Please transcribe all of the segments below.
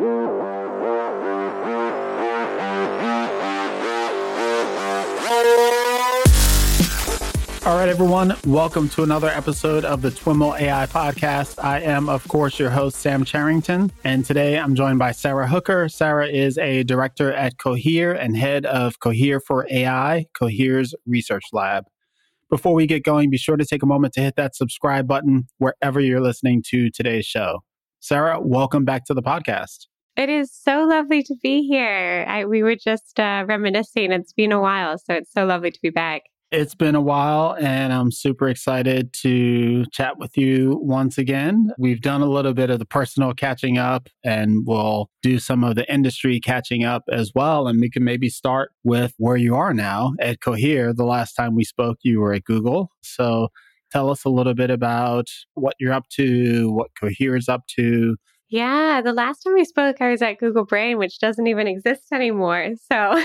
All right, everyone, welcome to another episode of the TWIML AI podcast. I am, of course, your host, Sam Charrington, and today I'm joined by Sara Hooker. Sara is a director at Cohere and head of Cohere for AI, Cohere's research lab. Before we get going, be sure to take a moment to hit that subscribe button wherever you're listening to today's show. Sara, welcome back to the podcast. It is so lovely to be here. I, we were just uh, reminiscing. It's been a while, so it's so lovely to be back. It's been a while, and I'm super excited to chat with you once again. We've done a little bit of the personal catching up, and we'll do some of the industry catching up as well. And we can maybe start with where you are now at Cohere. The last time we spoke, you were at Google. So tell us a little bit about what you're up to, what Cohere is up to, yeah, the last time we spoke, I was at Google Brain, which doesn't even exist anymore. So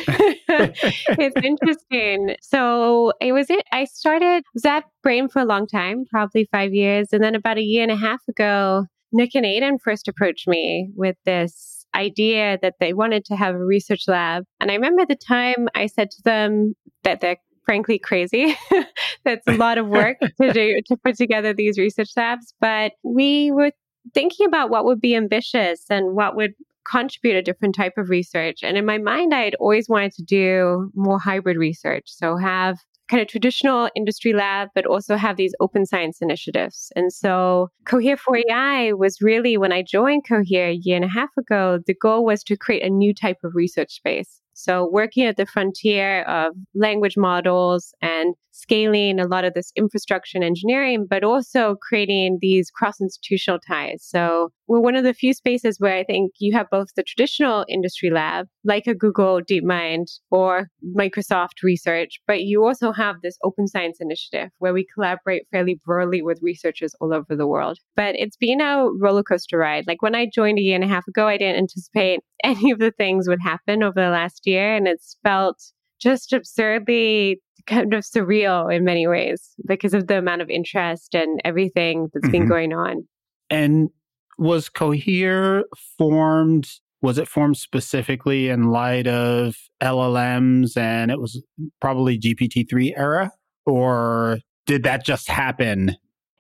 it's interesting. So it was it. I started was at Brain for a long time, probably five years, and then about a year and a half ago, Nick and Aidan first approached me with this idea that they wanted to have a research lab. And I remember the time I said to them that they're frankly crazy. That's a lot of work to do to put together these research labs. But we were thinking about what would be ambitious and what would contribute a different type of research. And in my mind, I had always wanted to do more hybrid research. So have kind of traditional industry lab, but also have these open science initiatives. And so Cohere for AI was really when I joined Cohere a year and a half ago, the goal was to create a new type of research space. So, working at the frontier of language models and scaling a lot of this infrastructure and engineering, but also creating these cross institutional ties. So, we're one of the few spaces where I think you have both the traditional industry lab, like a Google DeepMind or Microsoft Research, but you also have this open science initiative where we collaborate fairly broadly with researchers all over the world. But it's been a roller coaster ride. Like when I joined a year and a half ago, I didn't anticipate any of the things would happen over the last year. And it's felt just absurdly kind of surreal in many ways because of the amount of interest and everything that's mm-hmm. been going on. And was Cohere formed? Was it formed specifically in light of LLMs and it was probably GPT 3 era? Or did that just happen?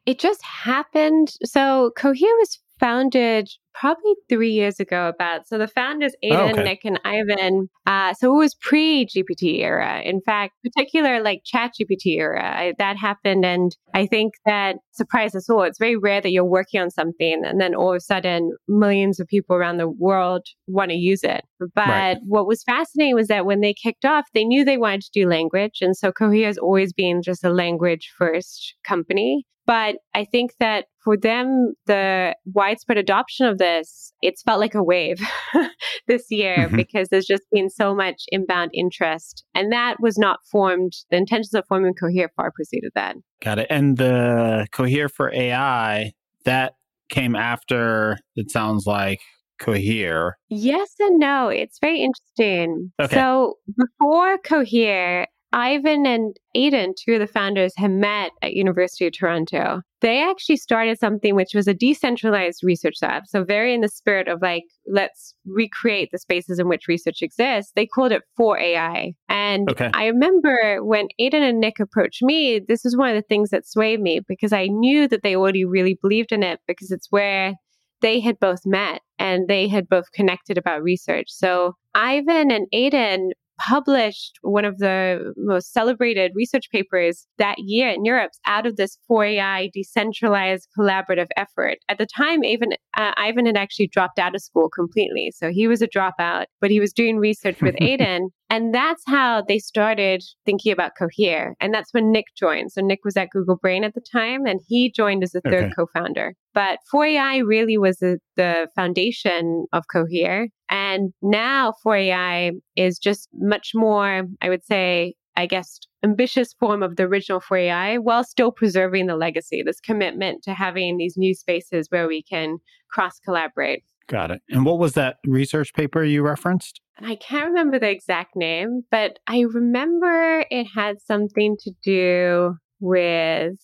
It just happened. So Cohere was founded probably three years ago about so the founders aidan oh, okay. nick and ivan uh, so it was pre-gpt era in fact particular like chat gpt era I, that happened and i think that surprised us all it's very rare that you're working on something and then all of a sudden millions of people around the world want to use it but right. what was fascinating was that when they kicked off they knew they wanted to do language and so cohere has always been just a language first company but I think that for them, the widespread adoption of this, it's felt like a wave this year mm-hmm. because there's just been so much inbound interest. And that was not formed, the intentions of forming Cohere far preceded that. Got it. And the Cohere for AI, that came after, it sounds like, Cohere. Yes and no. It's very interesting. Okay. So before Cohere, Ivan and Aidan, two of the founders, have met at University of Toronto. They actually started something which was a decentralized research lab. So very in the spirit of like, let's recreate the spaces in which research exists. They called it for AI. And okay. I remember when Aidan and Nick approached me, this was one of the things that swayed me because I knew that they already really believed in it because it's where they had both met and they had both connected about research. So Ivan and Aidan published one of the most celebrated research papers that year in NeurIPS out of this 4AI decentralized collaborative effort. At the time, Ivan, uh, Ivan had actually dropped out of school completely. So he was a dropout, but he was doing research with Aidan. And that's how they started thinking about Cohere. And that's when Nick joined. So Nick was at Google Brain at the time and he joined as the third okay. co founder. But 4AI really was the, the foundation of Cohere. And now 4AI is just much more, I would say, I guess, ambitious form of the original 4AI while still preserving the legacy, this commitment to having these new spaces where we can cross collaborate. Got it. And what was that research paper you referenced? I can't remember the exact name, but I remember it had something to do with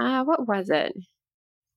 uh, what was it?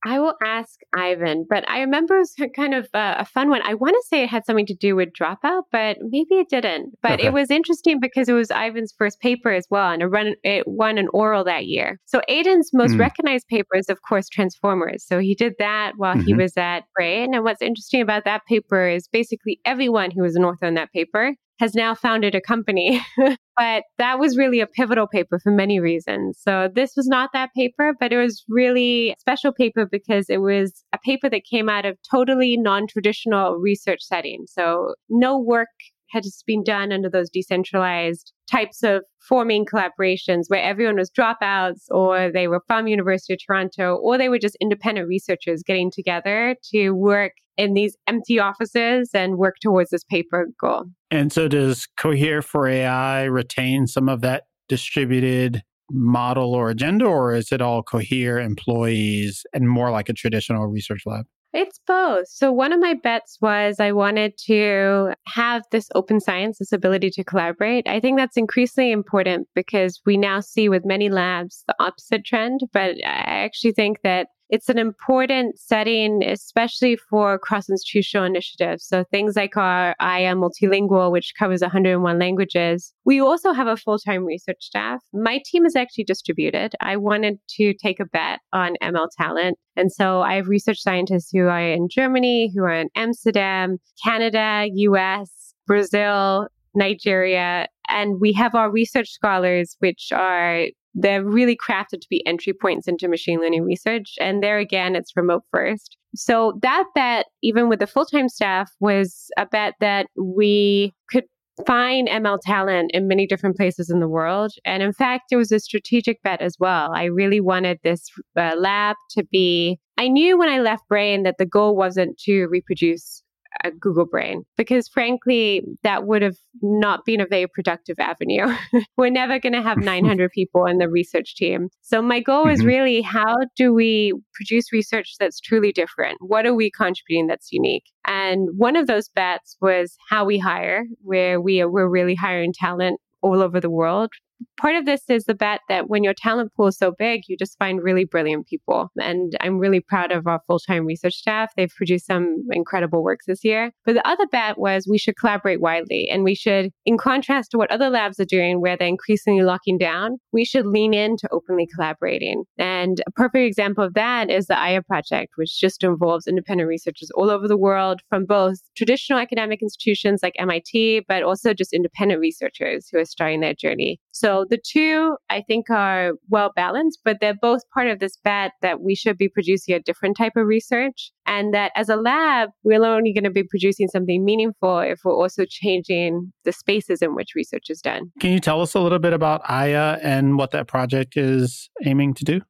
I will ask Ivan, but I remember it was kind of uh, a fun one. I want to say it had something to do with dropout, but maybe it didn't. But okay. it was interesting because it was Ivan's first paper as well, and it, run, it won an oral that year. So Aidan's most mm. recognized paper is, of course, Transformers. So he did that while mm-hmm. he was at Brain. And what's interesting about that paper is basically everyone who was an author on that paper has now founded a company. but that was really a pivotal paper for many reasons. So this was not that paper, but it was really special paper because it was a paper that came out of totally non-traditional research setting. So no work had just been done under those decentralized types of forming collaborations where everyone was dropouts or they were from University of Toronto or they were just independent researchers getting together to work in these empty offices and work towards this paper goal. And so does Cohere for AI retain some of that distributed model or agenda or is it all Cohere employees and more like a traditional research lab? It's both. So, one of my bets was I wanted to have this open science, this ability to collaborate. I think that's increasingly important because we now see with many labs the opposite trend. But I actually think that it's an important setting, especially for cross institutional initiatives. So things like our Aya Multilingual, which covers 101 languages. We also have a full time research staff. My team is actually distributed. I wanted to take a bet on ML talent. And so I have research scientists who are in Germany, who are in Amsterdam, Canada, US, Brazil, Nigeria, and we have our research scholars, which are they're really crafted to be entry points into machine learning research. And there again, it's remote first. So that bet, even with the full time staff, was a bet that we could find ML talent in many different places in the world. And in fact, it was a strategic bet as well. I really wanted this uh, lab to be, I knew when I left Brain that the goal wasn't to reproduce a Google Brain because frankly, that would have not been a very productive avenue. We're never going to have 900 people in the research team. So my goal mm-hmm. is really how do we produce research that's truly different? What are we contributing that's unique? And one of those bets was how we hire, where we are, we're really hiring talent all over the world part of this is the bet that when your talent pool is so big, you just find really brilliant people. And I'm really proud of our full time research staff. They've produced some incredible works this year. But the other bet was we should collaborate widely and we should, in contrast to what other labs are doing where they're increasingly locking down, we should lean into openly collaborating. And a perfect example of that is the Aya project, which just involves independent researchers all over the world from both traditional academic institutions like MIT, but also just independent researchers who are starting their journey. So the two, I think, are well balanced, but they're both part of this bet that we should be producing a different type of research. And that as a lab, we're only going to be producing something meaningful if we're also changing the spaces in which research is done. Can you tell us a little bit about Aya and what that project is aiming to do?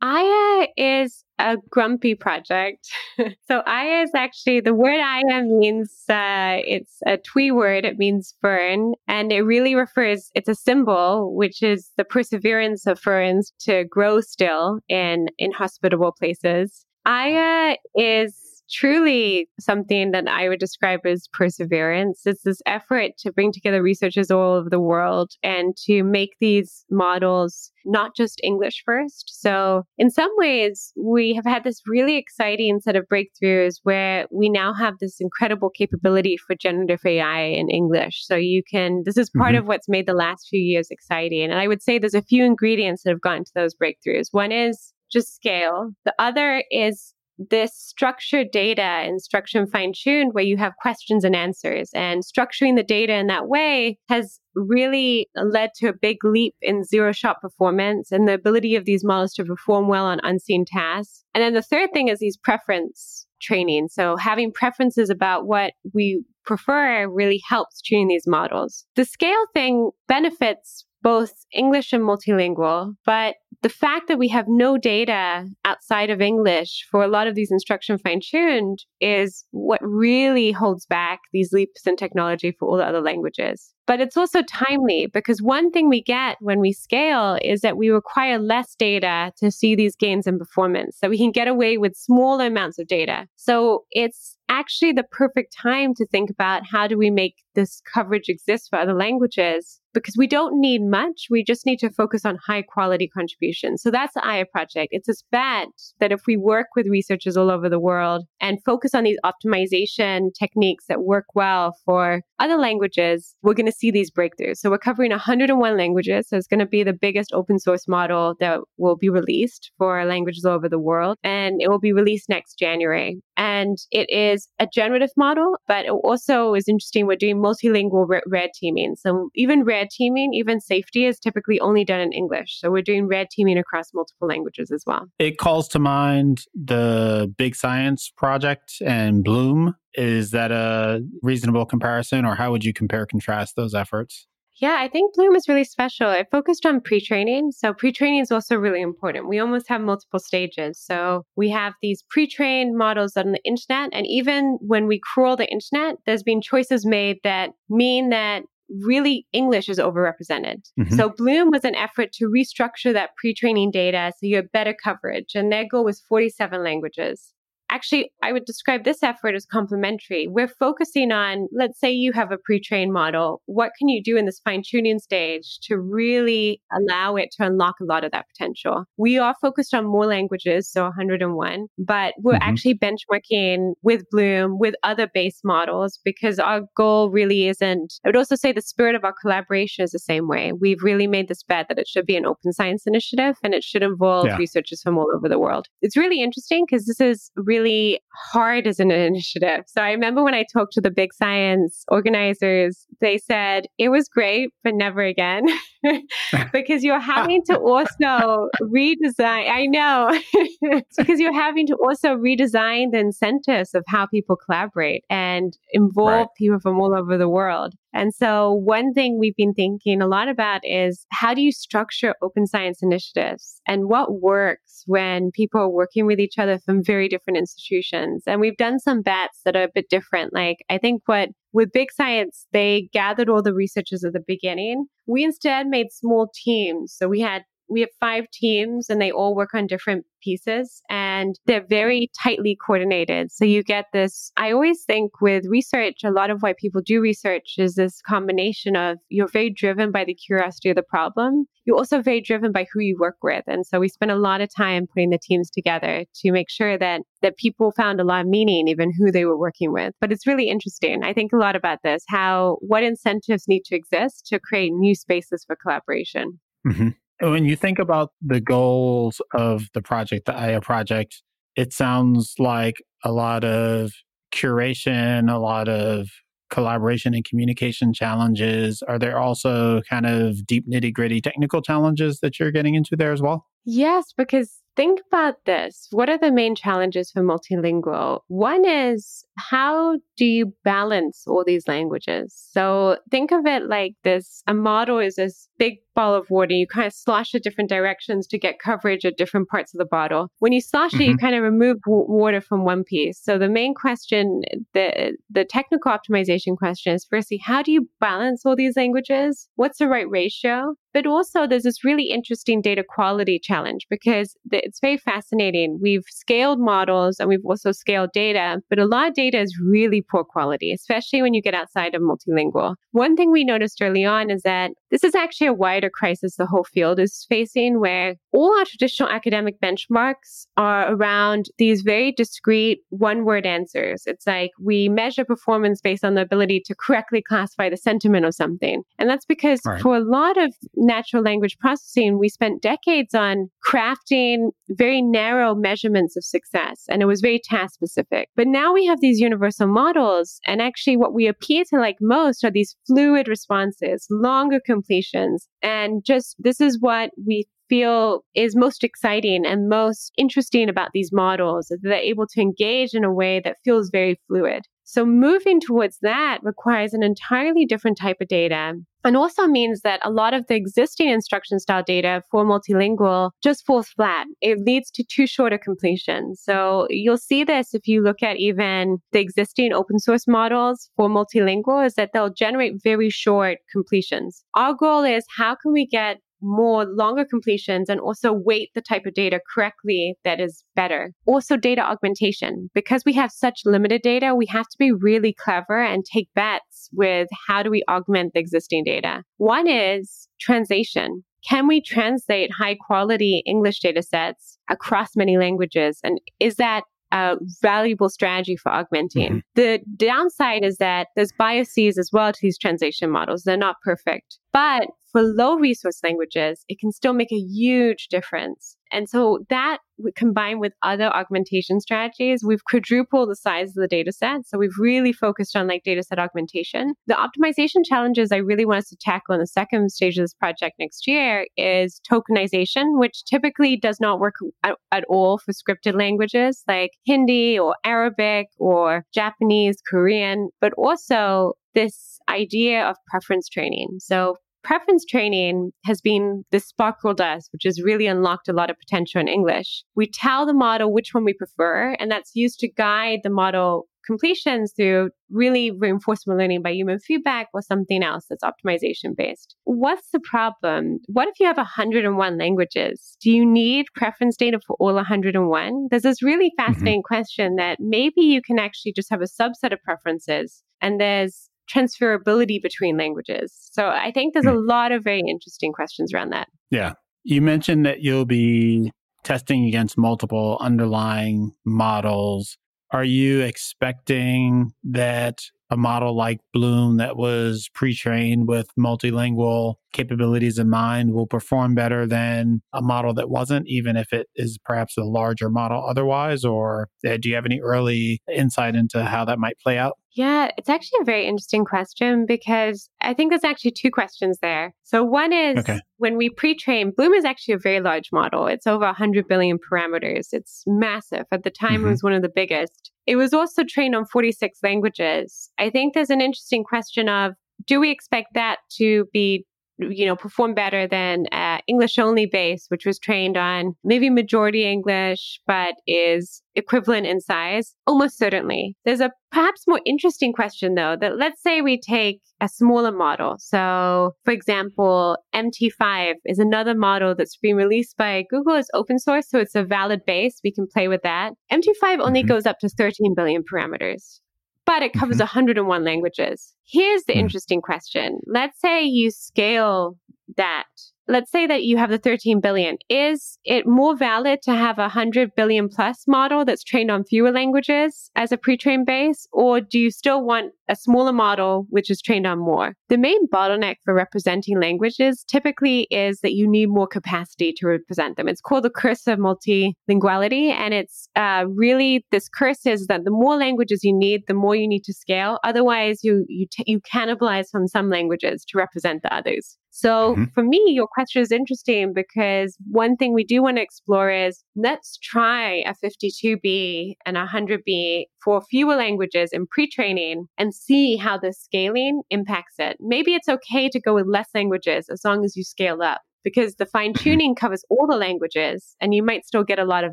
Aya is a grumpy project. so Aya is actually the word Aya means uh, it's a Twi word. It means fern, and it really refers. It's a symbol, which is the perseverance of ferns to grow still in inhospitable places. Aya is truly something that I would describe as perseverance. It's this effort to bring together researchers all over the world and to make these models not just English first. So, in some ways, we have had this really exciting set of breakthroughs where we now have this incredible capability for generative AI in English. So, you can, this is part mm-hmm. of what's made the last few years exciting. And I would say there's a few ingredients that have gotten to those breakthroughs. One is just scale. The other is this structured data instruction fine tuned where you have questions and answers and structuring the data in that way has really led to a big leap in zero shot performance and the ability of these models to perform well on unseen tasks. And then the third thing is these preference training. So having preferences about what we prefer really helps training these models. The scale thing benefits both English and multilingual, but the fact that we have no data outside of English for a lot of these instruction fine tuned is what really holds back these leaps in technology for all the other languages. But it's also timely because one thing we get when we scale is that we require less data to see these gains in performance, that we can get away with smaller amounts of data. So it's actually the perfect time to think about how do we make this coverage exist for other languages because we don't need much. We just need to focus on high quality contributions. So that's the Aya project. It's this bet that if we work with researchers all over the world and focus on these optimization techniques that work well for other languages, we're going to see these breakthroughs. So we're covering 101 languages. So it's going to be the biggest open source model that will be released for languages all over the world. And it will be released next January. And it is a generative model, but it also is interesting. We're doing multilingual red teaming. So even red teaming, even safety is typically only done in English. So we're doing red teaming across multiple languages as well. It calls to mind the Big Science Project and Bloom. Is that a reasonable comparison, or how would you compare contrast those efforts? Yeah, I think Bloom is really special. It focused on pre training. So, pre training is also really important. We almost have multiple stages. So, we have these pre trained models on the internet. And even when we crawl the internet, there's been choices made that mean that really English is overrepresented. Mm-hmm. So Bloom was an effort to restructure that pre-training data so you have better coverage. And their goal was 47 languages actually, I would describe this effort as complementary. We're focusing on, let's say you have a pre trained model. What can you do in this fine tuning stage to really allow it to unlock a lot of that potential? We are focused on more languages, so 101, but we're mm-hmm. actually benchmarking with Bloom, with other base models, because our goal really isn't, I would also say the spirit of our collaboration is the same way. We've really made this bet that it should be an open science initiative and it should involve yeah. researchers from all over the world. It's really interesting because this is really really hard as an initiative. So I remember when I talked to the big science organizers, they said it was great, but never again. because you're having to also redesign. I know. because you're having to also redesign the incentives of how people collaborate and involve right. people from all over the world. And so, one thing we've been thinking a lot about is how do you structure open science initiatives and what works when people are working with each other from very different institutions? And we've done some bets that are a bit different. Like, I think what with Big Science, they gathered all the researchers at the beginning. We instead made small teams. So we had we have five teams and they all work on different pieces and they're very tightly coordinated. So you get this. I always think with research, a lot of why people do research is this combination of you're very driven by the curiosity of the problem. You're also very driven by who you work with. And so we spend a lot of time putting the teams together to make sure that that people found a lot of meaning, even who they were working with. But it's really interesting. I think a lot about this, how what incentives need to exist to create new spaces for collaboration. Mm-hmm. When you think about the goals of the project, the Aya project, it sounds like a lot of curation, a lot of collaboration and communication challenges. Are there also kind of deep nitty gritty technical challenges that you're getting into there as well? Yes, because think about this. What are the main challenges for multilingual? One is how do you balance all these languages? So think of it like this a model is this big ball of water. You kind of slosh it different directions to get coverage at different parts of the bottle. When you slosh mm-hmm. it, you mm-hmm. kind of remove w- water from one piece. So the main question, the the technical optimization question is firstly, how do you balance all these languages? What's the right ratio? But also, there's this really interesting data quality challenge because it's very fascinating. We've scaled models and we've also scaled data, but a lot of data is really poor quality, especially when you get outside of multilingual. One thing we noticed early on is that this is actually a wider crisis the whole field is facing, where all our traditional academic benchmarks are around these very discrete one word answers. It's like we measure performance based on the ability to correctly classify the sentiment of something. And that's because right. for a lot of natural language processing, we spent decades on crafting very narrow measurements of success, and it was very task specific. But now we have these universal models, and actually, what we appear to like most are these fluid responses, longer completions, and just this is what we feel is most exciting and most interesting about these models that they're able to engage in a way that feels very fluid. So moving towards that requires an entirely different type of data and also means that a lot of the existing instruction style data for multilingual just falls flat. It leads to too short a completion. So you'll see this if you look at even the existing open source models for multilingual is that they'll generate very short completions. Our goal is how can we get more longer completions and also weight the type of data correctly that is better. Also, data augmentation. Because we have such limited data, we have to be really clever and take bets with how do we augment the existing data. One is translation. Can we translate high quality English data sets across many languages? And is that a valuable strategy for augmenting. Mm-hmm. The downside is that there's biases as well to these translation models. They're not perfect. But for low resource languages, it can still make a huge difference. And so that combined with other augmentation strategies, we've quadrupled the size of the data set. So we've really focused on like data set augmentation. The optimization challenges I really want us to tackle in the second stage of this project next year is tokenization, which typically does not work at, at all for scripted languages like Hindi or Arabic or Japanese, Korean, but also this idea of preference training. So preference training has been the SPARQL does, which has really unlocked a lot of potential in English. We tell the model which one we prefer, and that's used to guide the model completions through really reinforcement learning by human feedback or something else that's optimization based. What's the problem? What if you have 101 languages? Do you need preference data for all 101? There's this really mm-hmm. fascinating mm-hmm. question that maybe you can actually just have a subset of preferences and there's transferability between languages. So I think there's a hmm. lot of very interesting questions around that. Yeah. You mentioned that you'll be testing against multiple underlying models. Are you expecting that a model like Bloom that was pre trained with multilingual capabilities in mind will perform better than a model that wasn't, even if it is perhaps a larger model otherwise? Or uh, do you have any early insight into how that might play out? Yeah, it's actually a very interesting question because I think there's actually two questions there. So, one is okay. when we pre train, Bloom is actually a very large model. It's over 100 billion parameters, it's massive. At the time, mm-hmm. it was one of the biggest. It was also trained on 46 languages. I think there's an interesting question of do we expect that to be you know, perform better than uh, English only base, which was trained on maybe majority English, but is equivalent in size? Almost certainly. There's a perhaps more interesting question though, that let's say we take a smaller model. So for example, MT5 is another model that's been released by Google. It's open source, so it's a valid base. We can play with that. MT5 only mm-hmm. goes up to 13 billion parameters but it covers mm-hmm. 101 languages. Here's the mm. interesting question. Let's say you scale that let's say that you have the 13 billion. Is it more valid to have a 100 billion plus model that's trained on fewer languages as a pre-trained base? Or do you still want a smaller model which is trained on more? The main bottleneck for representing languages typically is that you need more capacity to represent them. It's called the curse of multilinguality. And it's uh, really this curse is that the more languages you need, the more you need to scale. Otherwise, you, you, t- you cannibalize from some languages to represent the others. So mm-hmm. for me, your question is interesting because one thing we do want to explore is let's try a 52B and a 100B for fewer languages in pre-training and see how the scaling impacts it. Maybe it's okay to go with less languages as long as you scale up because the fine mm-hmm. tuning covers all the languages and you might still get a lot of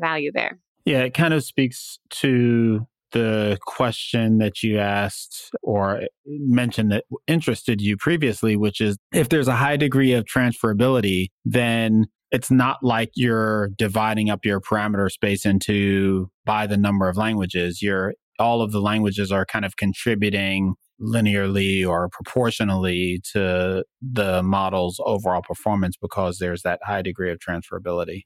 value there. Yeah, it kind of speaks to the question that you asked or eh, mentioned that interested you previously, which is if there's a high degree of transferability, then it's not like you're dividing up your parameter space into by the number of languages. You're all of the languages are kind of contributing linearly or proportionally to the model's overall performance because there's that high degree of transferability.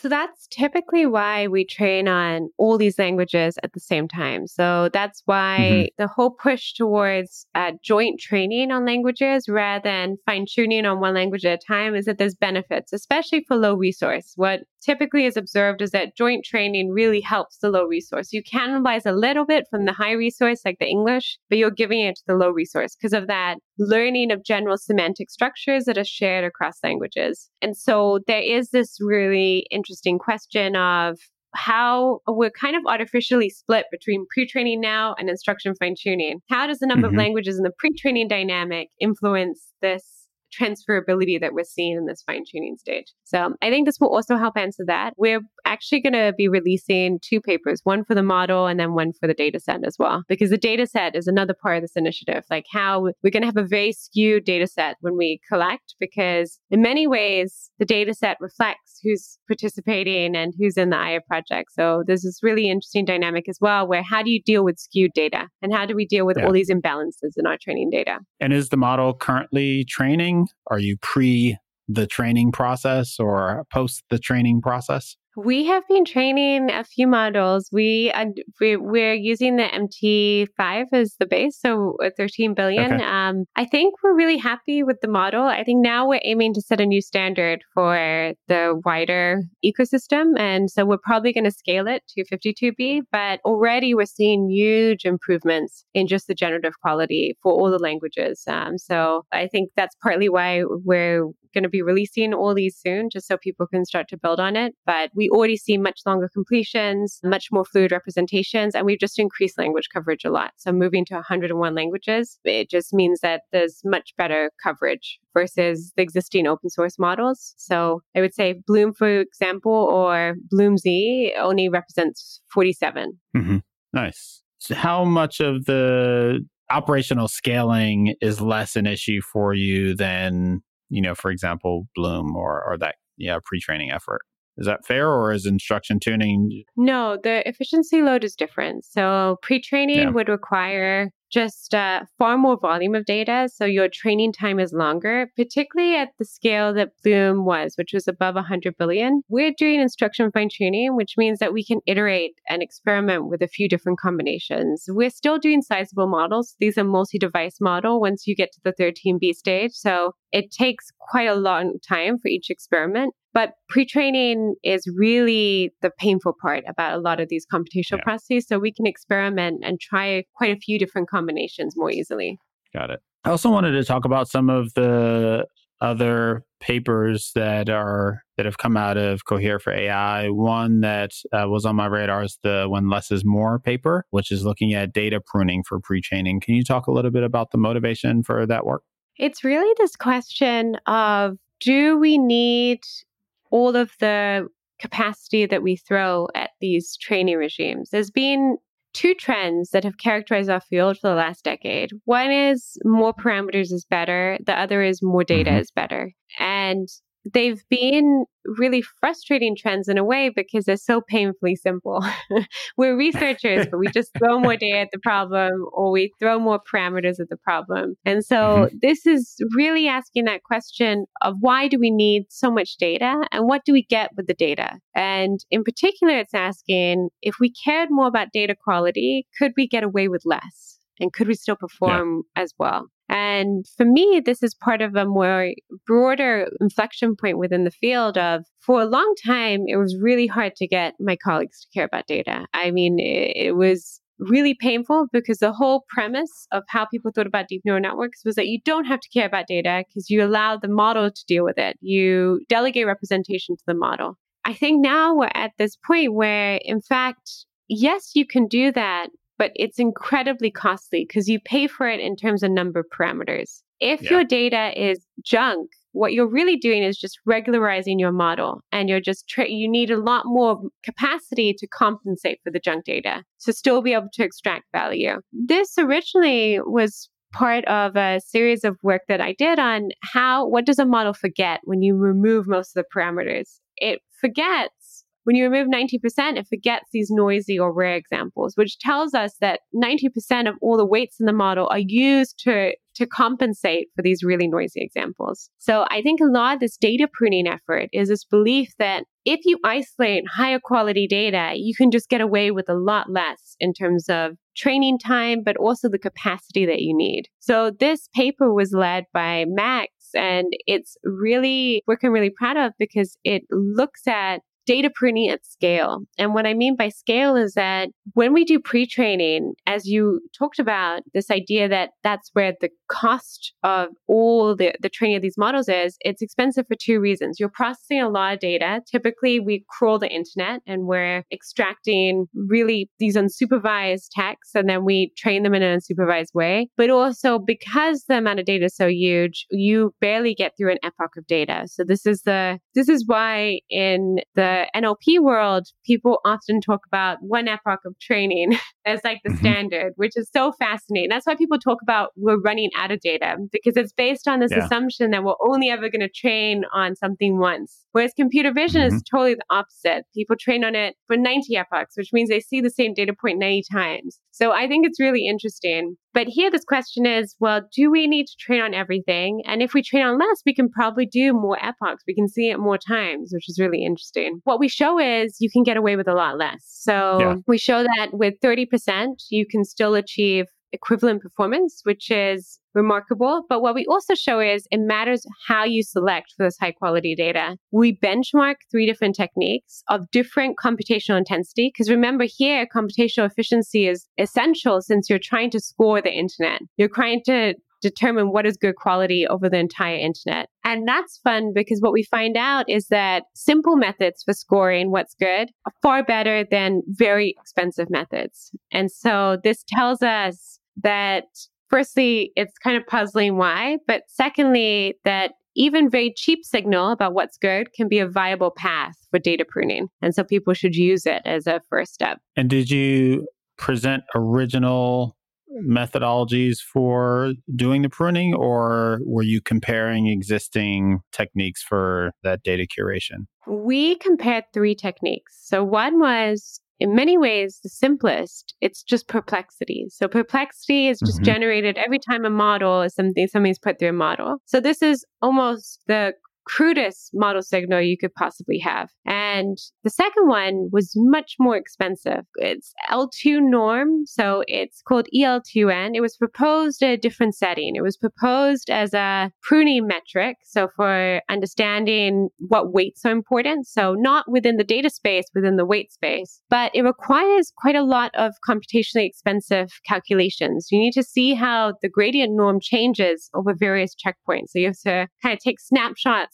So that's typically why we train on all these languages at the same time. So that's why mm-hmm. the whole push towards uh, joint training on languages rather than fine tuning on one language at a time is that there's benefits, especially for low resource. What typically is observed is that joint training really helps the low resource. You cannibalize a little bit from the high resource, like the English, but you're giving it to the low resource because of that learning of general semantic structures that are shared across languages. And so there is this really interesting question of how we're kind of artificially split between pre-training now and instruction fine tuning. How does the number mm-hmm. of languages in the pre-training dynamic influence this transferability that we're seeing in this fine tuning stage. So I think this will also help answer that. We're actually going to be releasing two papers, one for the model and then one for the data set as well, because the data set is another part of this initiative, like how we're going to have a very skewed data set when we collect, because in many ways, the data set reflects who's participating and who's in the Aya project. So there's this really interesting dynamic as well, where how do you deal with skewed data and how do we deal with yeah. all these imbalances in our training data? And is the model currently training? Are you pre the training process or post the training process? We have been training a few models. We, uh, we are using the MT5 as the base, so 13 billion. Okay. Um, I think we're really happy with the model. I think now we're aiming to set a new standard for the wider ecosystem, and so we're probably going to scale it to 52B. But already we're seeing huge improvements in just the generative quality for all the languages. Um, so I think that's partly why we're going to be releasing all these soon, just so people can start to build on it. But we already see much longer completions, much more fluid representations, and we've just increased language coverage a lot. So moving to 101 languages, it just means that there's much better coverage versus the existing open source models. So I would say Bloom, for example, or Bloomz only represents 47. Mm-hmm. Nice. So how much of the operational scaling is less an issue for you than you know, for example, Bloom or, or that yeah pre-training effort. Is that fair or is instruction tuning? No, the efficiency load is different. So pre training yeah. would require just uh, far more volume of data. So your training time is longer, particularly at the scale that Bloom was, which was above 100 billion. We're doing instruction fine tuning, which means that we can iterate and experiment with a few different combinations. We're still doing sizable models. These are multi device model once you get to the 13B stage. So it takes quite a long time for each experiment. But pre training is really the painful part about a lot of these computational yeah. processes. So we can experiment and try quite a few different combinations more easily. Got it. I also wanted to talk about some of the other papers that are that have come out of Cohere for AI. One that uh, was on my radar is the "When Less Is More" paper, which is looking at data pruning for pre-training. Can you talk a little bit about the motivation for that work? It's really this question of do we need all of the capacity that we throw at these training regimes. There's been two trends that have characterized our field for the last decade. One is more parameters is better, the other is more data mm-hmm. is better. And they've been really frustrating trends in a way because they're so painfully simple. We're researchers, but we just throw more data at the problem or we throw more parameters at the problem. And so mm-hmm. this is really asking that question of why do we need so much data and what do we get with the data? And in particular, it's asking if we cared more about data quality, could we get away with less? And could we still perform yeah. as well? And for me, this is part of a more broader inflection point within the field of for a long time, it was really hard to get my colleagues to care about data. I mean, it, it was really painful because the whole premise of how people thought about deep neural networks was that you don't have to care about data because you allow the model to deal with it. You delegate representation to the model. I think now we're at this point where, in fact, yes, you can do that, but it's incredibly costly because you pay for it in terms of number of parameters. If yeah. your data is junk, what you're really doing is just regularizing your model and you're just tra- you need a lot more capacity to compensate for the junk data to still be able to extract value. This originally was part of a series of work that I did on how what does a model forget when you remove most of the parameters? It forgets when you remove 90%, it forgets these noisy or rare examples, which tells us that 90% of all the weights in the model are used to, to compensate for these really noisy examples. So I think a lot of this data pruning effort is this belief that if you isolate higher quality data, you can just get away with a lot less in terms of training time, but also the capacity that you need. So this paper was led by Max and it's really I'm really proud of because it looks at data pruning at scale. And what I mean by scale is that when we do pre training, as you talked about, this idea that that's where the cost of all the, the training of these models is, it's expensive for two reasons. You're processing a lot of data. Typically, we crawl the internet and we're extracting really these unsupervised texts and then we train them in an unsupervised way. But also because the amount of data is so huge, you barely get through an epoch of data. So this is the this is why in the NLP world, people often talk about one epoch of training as like the mm-hmm. standard, which is so fascinating. That's why people talk about we're running out of data because it's based on this yeah. assumption that we're only ever going to train on something once. Whereas computer vision mm-hmm. is totally the opposite. People train on it for 90 epochs, which means they see the same data point 90 times. So I think it's really interesting. But here, this question is well, do we need to train on everything? And if we train on less, we can probably do more epochs. We can see it more times, which is really interesting. What we show is you can get away with a lot less. So yeah. we show that with 30%, you can still achieve equivalent performance, which is remarkable. But what we also show is it matters how you select for this high quality data. We benchmark three different techniques of different computational intensity. Because remember here, computational efficiency is essential since you're trying to score the internet. You're trying to determine what is good quality over the entire internet. And that's fun because what we find out is that simple methods for scoring what's good are far better than very expensive methods. And so this tells us that firstly, it's kind of puzzling why, but secondly, that even very cheap signal about what's good can be a viable path for data pruning. And so people should use it as a first step. And did you present original methodologies for doing the pruning, or were you comparing existing techniques for that data curation? We compared three techniques. So, one was in many ways the simplest. It's just perplexity. So perplexity is just mm-hmm. generated every time a model is something something's put through a model. So this is almost the crudest model signal you could possibly have. And the second one was much more expensive. It's L2 norm, so it's called EL2N. It was proposed a different setting. It was proposed as a pruning metric, so for understanding what weights are important. So not within the data space, within the weight space, but it requires quite a lot of computationally expensive calculations. You need to see how the gradient norm changes over various checkpoints. So you have to kind of take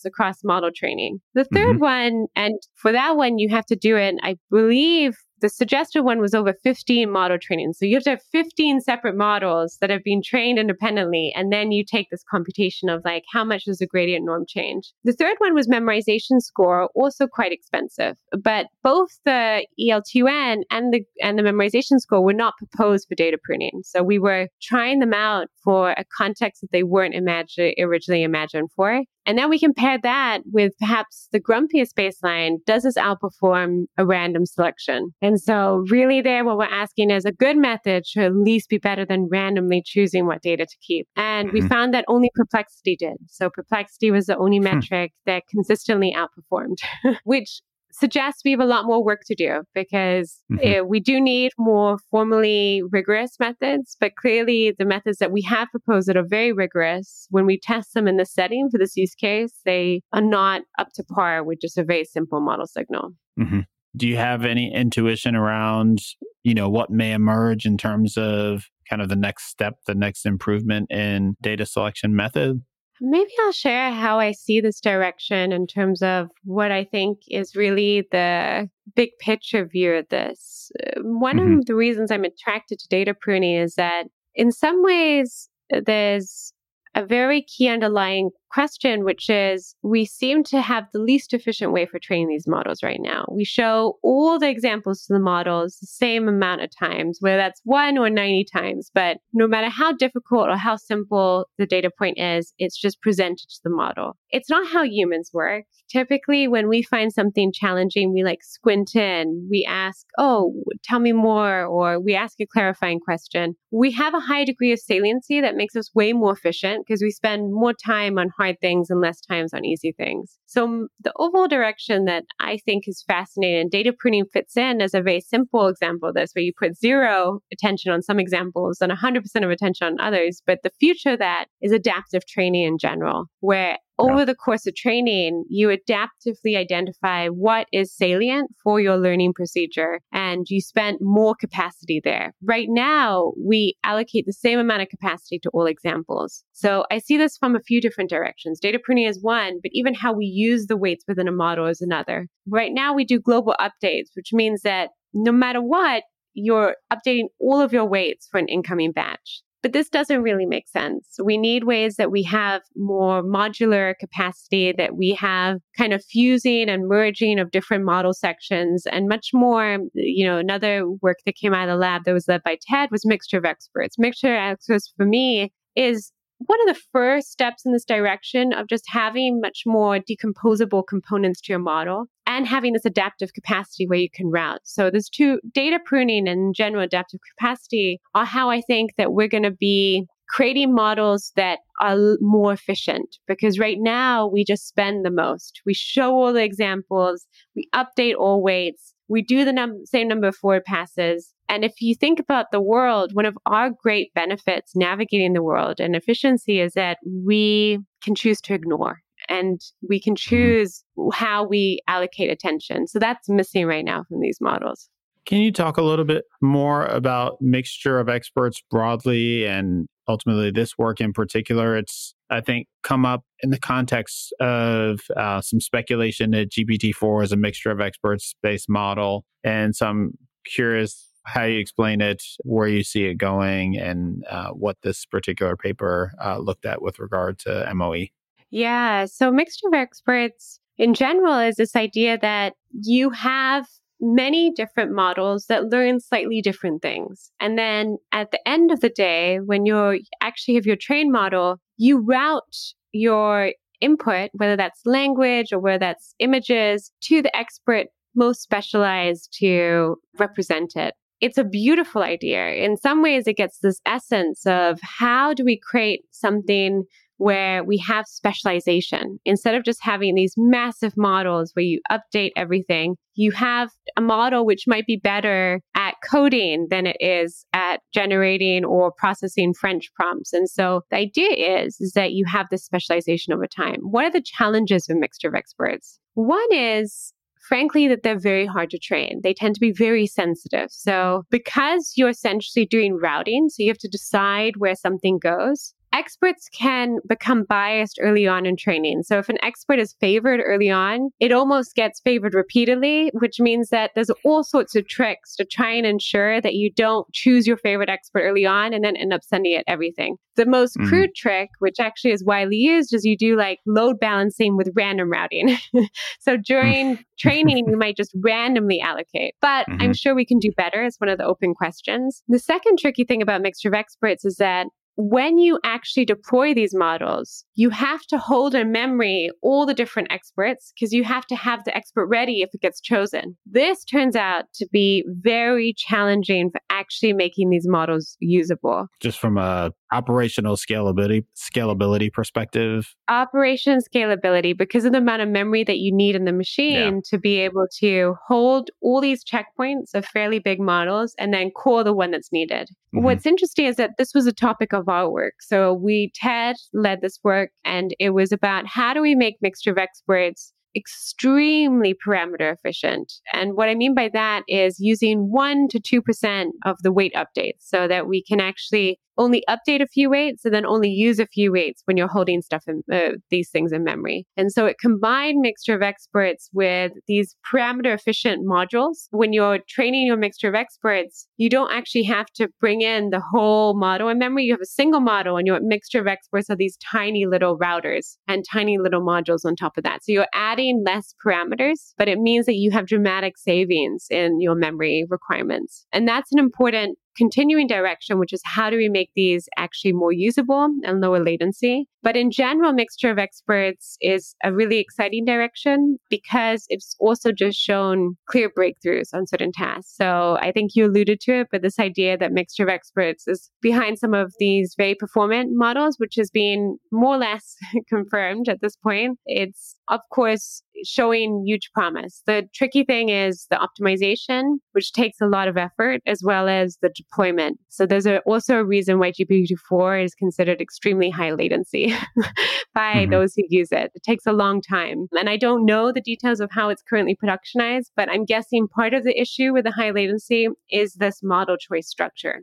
across model training. The 3rd mm-hmm. one, and for that one, you have to do it, I believe, the suggested one was over 15 model training. So you have to have 15 separate models that have been trained independently. And then you take this computation of like, how much does the gradient norm change? The third one was memorization score, also quite expensive. But both the EL2N and the, and the memorization score were not proposed for data pruning. So we were trying them out for a context that they weren't imagine, originally imagined for. And then we compare that with perhaps the grumpiest baseline. Does this outperform a random selection? And so, really, there, what we're asking is a good method should at least be better than randomly choosing what data to keep. And mm-hmm. we found that only perplexity did. So, perplexity was the only hmm. metric that consistently outperformed, which suggests we have a lot more work to do because mm-hmm. uh, we do need more formally rigorous methods. But clearly, the methods that we have proposed that are very rigorous, when we test them in the setting for this use case, they are not up to par with just a very simple model signal. Mm-hmm. Do you have any intuition around, you know, what may emerge in terms of kind of the next step, the next improvement in data selection method? Maybe I'll share how I see this direction in terms of what I think is really the big picture view of this. Uh, one mm-hmm. of the reasons I'm attracted to data pruning is that in some ways, there's a very key underlying question, which is we seem to have the least efficient way for training these models right now. We show all the examples to the models the same amount of times, whether that's one or 90 times. But no matter how difficult or how simple the data point is, it's just presented to the model. It's not how humans work. Typically, when we find something challenging, we like squint in, we ask, Oh, tell me more, or we ask a clarifying question. We have a high degree of saliency that makes us way more efficient because we spend more time on hard things and less times on easy things. So the overall direction that I think is fascinating and data pruning fits in as a very simple example of this, where you put zero attention on some examples and 100% of attention on others. But the future of that is adaptive training in general, where over yeah. the course of training, you adaptively identify what is salient for your learning procedure and you spend more capacity there. Right now, we allocate the same amount of capacity to all examples. So I see this from a few different directions. Data pruning is one, but even how we use the weights within a model is another. Right now, we do global updates, which means that no matter what, you're updating all of your weights for an incoming batch. But this doesn't really make sense. We need ways that we have more modular capacity, that we have kind of fusing and merging of different model sections and much more. You know, another work that came out of the lab that was led by Ted was mixture of experts. Mixture of experts for me is one of the first steps in this direction of just having much more decomposable components to your model and having this adaptive capacity where you can route. So there's two data pruning and general adaptive capacity are how I think that we're going to be creating models that are more efficient because right now we just spend the most. We show all the examples, we update all weights, we do the num- same number of forward passes, and if you think about the world, one of our great benefits navigating the world and efficiency is that we can choose to ignore and we can mm-hmm. choose how we allocate attention. So that's missing right now from these models. Can you talk a little bit more about mixture of experts broadly and ultimately this work in particular? It's, I think, come up in the context of uh, some speculation that GPT-4 is a mixture of experts based model. And so I'm curious how you explain it, where you see it going, and uh, what this particular paper uh, looked at with regard to MOE. Yeah. So, mixture of experts in general is this idea that you have many different models that learn slightly different things. And then at the end of the day, when you actually have your trained model, you route your input, whether that's language or whether that's images, to the expert most specialized to represent it it's a beautiful idea. In some ways, it gets this essence of how do we create something where we have specialization instead of just having these massive models where you update everything. You have a model which might be better at coding than it is at generating or processing French prompts. And so the idea is, is that you have this specialization over time. What are the challenges of mixture of experts? One is frankly, that they're very hard to train. They tend to be very sensitive. So, because you're essentially doing routing, so you have to decide where something goes, experts can become biased early on in training. So if an expert is favored early on, it almost gets favored repeatedly, which means that there's all sorts of tricks to try and ensure that you don't choose your favorite expert early on and then end up sending it everything. The most mm. crude trick, which actually is widely used, is you do like load balancing with random routing. so during training, you might just randomly allocate. But mm-hmm. I'm sure we can do better. It's one of the open questions. The second tricky thing about mixture of experts is that when you actually deploy these models, you have to hold in memory all the different experts because you have to have the expert ready if it gets chosen. This turns out to be very challenging for actually making these models usable. Just from a operational scalability scalability perspective operation scalability because of the amount of memory that you need in the machine yeah. to be able to hold all these checkpoints of fairly big models and then call the one that's needed mm-hmm. what's interesting is that this was a topic of our work so we ted led this work and it was about how do we make mixture of experts extremely parameter efficient. And what I mean by that is using 1% to 2% of the weight updates so that we can actually only update a few weights and then only use a few weights when you're holding stuff in uh, these things in memory. And so it combined mixture of experts with these parameter efficient modules. When you're training your mixture of experts, you don't actually have to bring in the whole model in memory. You have a single model and your mixture of experts are these tiny little routers and tiny little modules on top of that. So you're adding less parameters, but it means that you have dramatic savings in your memory requirements. And that's an important continuing direction, which is how do we make these actually more usable and lower latency. But in general, mixture of experts is a really exciting direction because it's also just shown clear breakthroughs on certain tasks. So I think you alluded to it, but this idea that mixture of experts is behind some of these very performant models, which has been more or less confirmed at this point. It's of course showing huge promise. The tricky thing is the optimization, which takes a lot of effort, as well as the deployment. So there's a, also a reason why GPT-4 is considered extremely high latency by mm-hmm. those who use it. It takes a long time. And I don't know the details of how it's currently productionized, but I'm guessing part of the issue with the high latency is this model choice structure.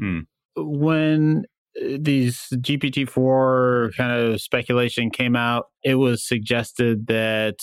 Mm. When these GPT-4 kind of speculation came out, it was suggested that,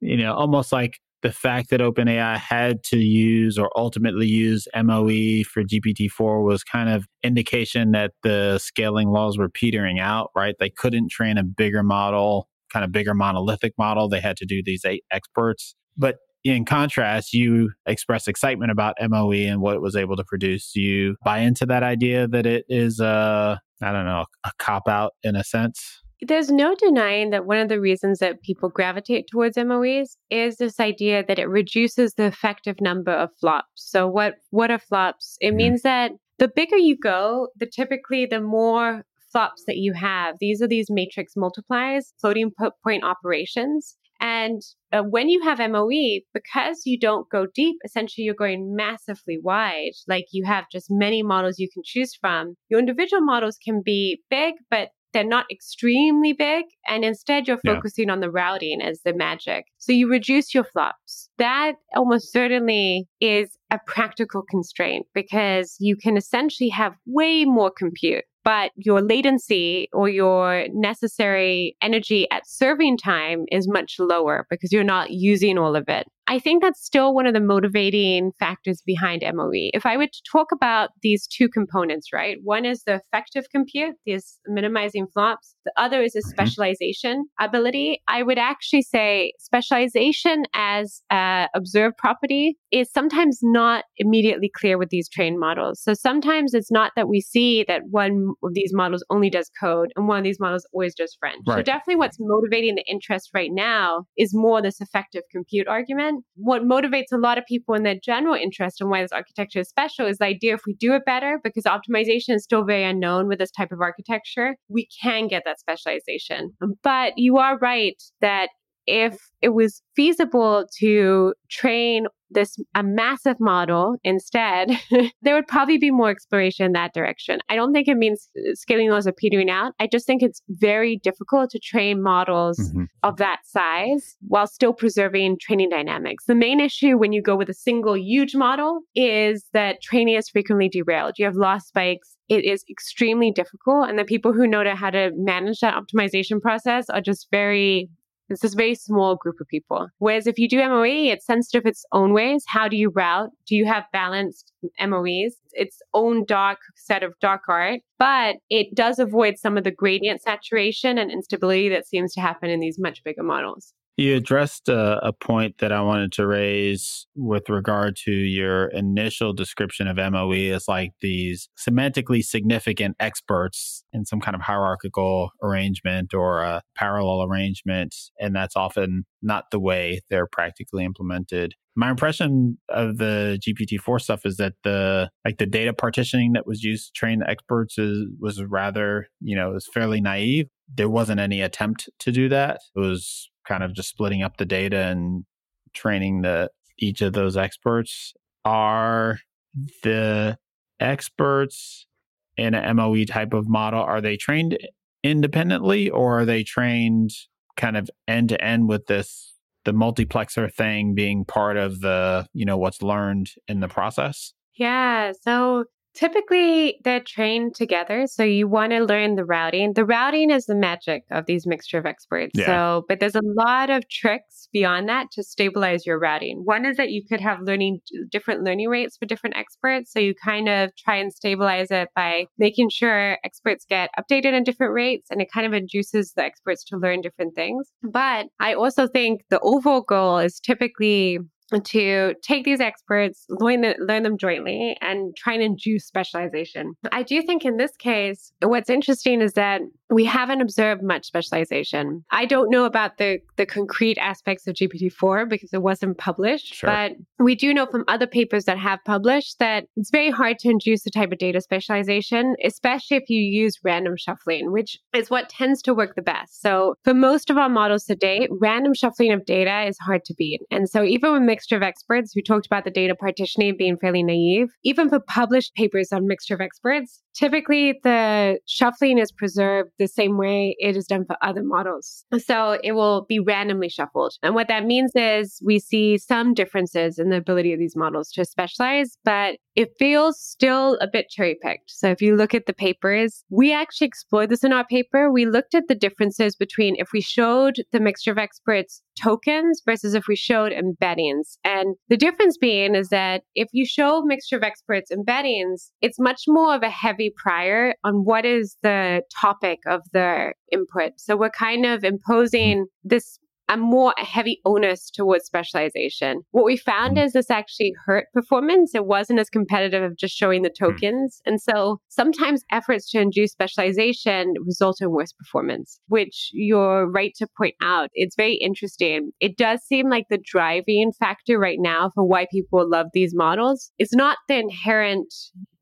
you know, almost like the fact that OpenAI had to use or ultimately use MOE for GPT-4 was kind of indication that the scaling laws were petering out, right? They couldn't train a bigger model, kind of bigger monolithic model. They had to do these eight experts. But in contrast, you express excitement about MOE and what it was able to produce. Do you buy into that idea that it is a, I don't know, a cop out in a sense? There's no denying that one of the reasons that people gravitate towards MOEs is this idea that it reduces the effective number of flops. So what what are flops? It mm-hmm. means that the bigger you go, the typically the more flops that you have. These are these matrix multipliers, floating point operations. And uh, when you have MOE, because you don't go deep, essentially you're going massively wide. Like you have just many models you can choose from. Your individual models can be big, but they're not extremely big. And instead, you're focusing yeah. on the routing as the magic. So you reduce your flops. That almost certainly is a practical constraint because you can essentially have way more compute but your latency or your necessary energy at serving time is much lower because you're not using all of it. I think that's still one of the motivating factors behind MOE. If I were to talk about these two components, right? One is the effective compute, this minimizing flops. The other is a mm-hmm. specialization ability. I would actually say specialization as a observed property is sometimes not immediately clear with these trained models. So sometimes it's not that we see that one of these models only does code and one of these models always does French. Right. So definitely what's motivating the interest right now is more this effective compute argument what motivates a lot of people in their general interest in why this architecture is special is the idea if we do it better, because optimization is still very unknown with this type of architecture, we can get that specialization. But you are right that if it was feasible to train this a massive model instead, there would probably be more exploration in that direction. I don't think it means scaling laws are petering out. I just think it's very difficult to train models mm-hmm. of that size while still preserving training dynamics. The main issue when you go with a single huge model is that training is frequently derailed. You have loss spikes. It is extremely difficult. And the people who know how to manage that optimization process are just very it's this very small group of people. Whereas if you do MOE, it's sensitive its own ways. How do you route? Do you have balanced MOEs? Its own dark set of dark art, but it does avoid some of the gradient saturation and instability that seems to happen in these much bigger models. You addressed a, a, point that I wanted to raise with regard to your initial description of MOE as like these semantically significant experts in some kind of hierarchical arrangement or a parallel arrangement. And that's often not the way they're practically implemented. My impression of the GPT-4 stuff is that the like the data partitioning that was used to train the experts is was rather, you know, was fairly naive. There wasn't any attempt to do that. It was kind of just splitting up the data and training the each of those experts are the experts in an MOE type of model are they trained independently or are they trained kind of end to end with this the multiplexer thing being part of the you know what's learned in the process? Yeah so Typically, they're trained together. So you want to learn the routing. The routing is the magic of these mixture of experts. Yeah. So, but there's a lot of tricks beyond that to stabilize your routing. One is that you could have learning different learning rates for different experts. So you kind of try and stabilize it by making sure experts get updated at different rates and it kind of induces the experts to learn different things. But I also think the overall goal is typically to take these experts, learn, the, learn them jointly, and try and induce specialization. I do think in this case, what's interesting is that we haven't observed much specialization. I don't know about the, the concrete aspects of GPT-4 because it wasn't published, sure. but we do know from other papers that have published that it's very hard to induce the type of data specialization, especially if you use random shuffling, which is what tends to work the best. So for most of our models today, random shuffling of data is hard to beat. And so even with mixture of experts, who talked about the data partitioning being fairly naive, even for published papers on mixture of experts, typically the shuffling is preserved the same way it is done for other models. So it will be randomly shuffled. And what that means is we see some differences in the ability of these models to specialize, but it feels still a bit cherry picked. So if you look at the papers, we actually explored this in our paper. We looked at the differences between if we showed the mixture of experts tokens versus if we showed embeddings. And the difference being is that if you show mixture of experts embeddings, it's much more of a heavy prior on what is the topic of the input. So we're kind of imposing this a more heavy onus towards specialization. What we found mm. is this actually hurt performance. It wasn't as competitive of just showing the mm. tokens. And so sometimes efforts to induce specialization result in worse performance, which you're right to point out. It's very interesting. It does seem like the driving factor right now for why people love these models is not the inherent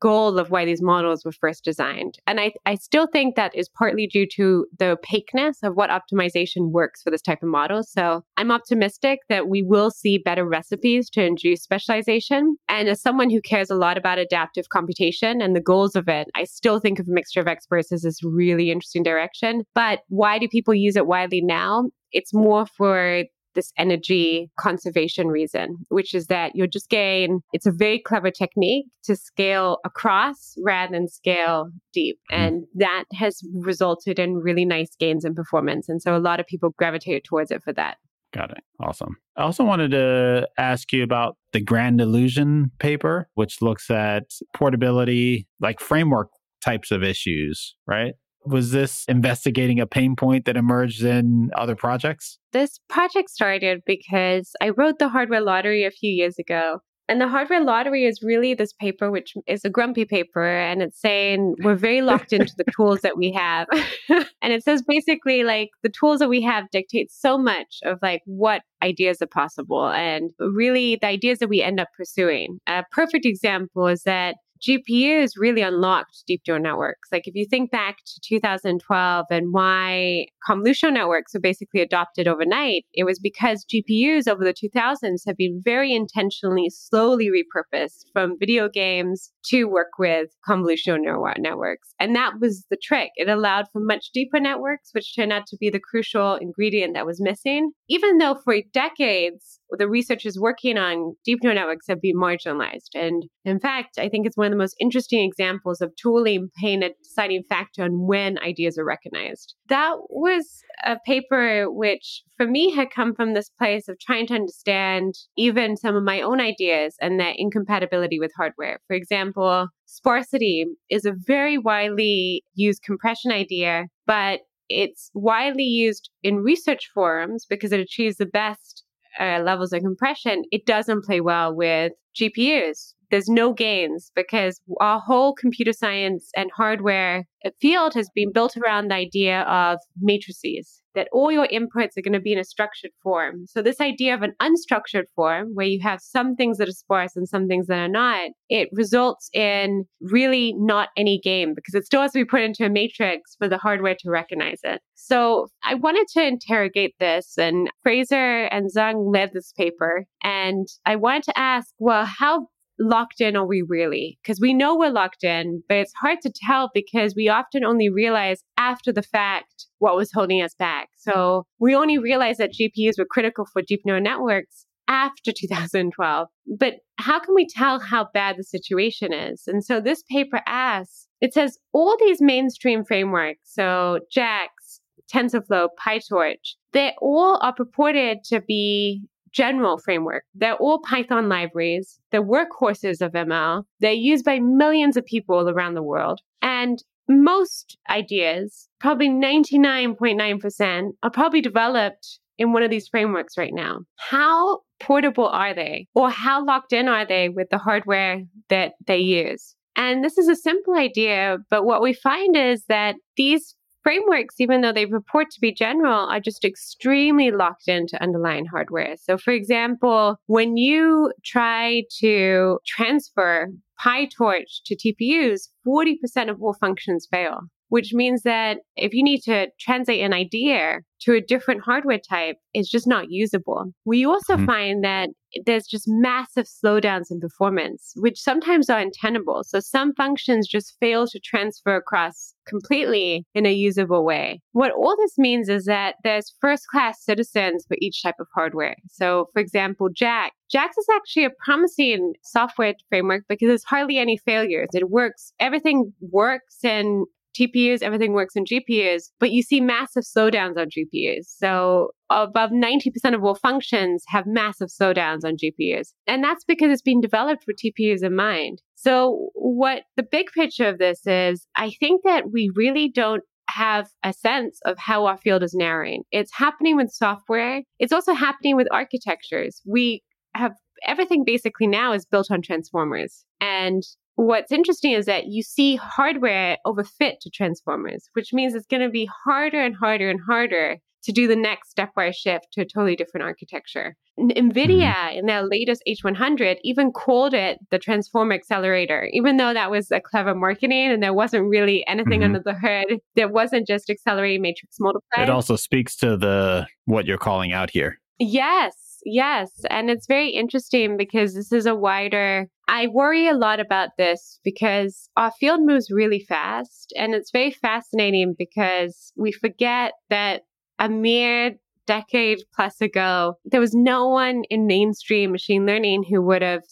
goal of why these models were first designed. And I, I still think that is partly due to the opaqueness of what optimization works for this type of model. So I'm optimistic that we will see better recipes to induce specialization. And as someone who cares a lot about adaptive computation and the goals of it, I still think of a mixture of experts as this really interesting direction. But why do people use it widely now? It's more for this energy conservation reason, which is that you're just getting, it's a very clever technique to scale across rather than scale deep. Mm-hmm. And that has resulted in really nice gains in performance. And so a lot of people gravitate towards it for that. Got it. Awesome. I also wanted to ask you about the Grand Illusion paper, which looks at portability, like framework types of issues, right? Was this investigating a pain point that emerged in other projects? This project started because I wrote the hardware lottery a few years ago. And the hardware lottery is really this paper, which is a grumpy paper, and it's saying we're very locked into the tools that we have. and it says basically like the tools that we have dictate so much of like what ideas are possible and really the ideas that we end up pursuing. A perfect example is that GPUs really unlocked deep neural networks. Like if you think back to 2012 and why convolutional networks were basically adopted overnight, it was because GPUs over the 2000s have been very intentionally slowly repurposed from video games to work with convolutional neural networks. And that was the trick. It allowed for much deeper networks, which turned out to be the crucial ingredient that was missing. Even though for decades, the researchers working on deep neural networks have been marginalized. And in fact, I think it's one of the most interesting examples of tooling playing a deciding factor on when ideas are recognized. That was a paper which, for me, had come from this place of trying to understand even some of my own ideas and their incompatibility with hardware. For example, sparsity is a very widely used compression idea, but it's widely used in research forums because it achieves the best uh, levels of compression, it doesn't play well with GPUs. There's no gains because our whole computer science and hardware field has been built around the idea of matrices that all your inputs are going to be in a structured form. So this idea of an unstructured form where you have some things that are sparse and some things that are not, it results in really not any game because it still has to be put into a matrix for the hardware to recognize it. So I wanted to interrogate this and Fraser and Dzung led this paper and I wanted to ask, well, how locked in are we really? Because we know we're locked in, but it's hard to tell because we often only realize after the fact what was holding us back. So we only realized that GPUs were critical for deep neural networks after 2012. But how can we tell how bad the situation is? And so this paper asks, it says all these mainstream frameworks, so JAX, TensorFlow, PyTorch, they all are purported to be general framework. They're all Python libraries. They're workhorses of ML. They're used by millions of people around the world. And most ideas, probably 99.9%, are probably developed in one of these frameworks right now. How portable are they? Or how locked in are they with the hardware that they use? And this is a simple idea, but what we find is that these frameworks, even though they report to be general, are just extremely locked into underlying hardware. So, for example, when you try to transfer PyTorch to TPUs, 40% of all functions fail which means that if you need to translate an idea to a different hardware type, it's just not usable. We also mm-hmm. find that there's just massive slowdowns in performance, which sometimes are untenable. So some functions just fail to transfer across completely in a usable way. What all this means is that there's first class citizens for each type of hardware. So for example, Jack. JAX is actually a promising software framework because there's hardly any failures. It works, everything works and TPUs, everything works in GPUs, but you see massive slowdowns on GPUs. So above 90% of all functions have massive slowdowns on GPUs. And that's because it's been developed with TPUs in mind. So what the big picture of this is, I think that we really don't have a sense of how our field is narrowing. It's happening with software. It's also happening with architectures. We have everything basically now is built on transformers. And what's interesting is that you see hardware overfit to transformers, which means it's going to be harder and harder and harder to do the next stepwise shift to a totally different architecture. NVIDIA mm-hmm. in their latest H100 even called it the transformer accelerator, even though that was a clever marketing and there wasn't really anything mm-hmm. under the hood. There wasn't just accelerating matrix multiply. It also speaks to the what you're calling out here. Yes, yes. And it's very interesting because this is a wider I worry a lot about this because our field moves really fast. And it's very fascinating because we forget that a mere decade plus ago, there was no one in mainstream machine learning who would have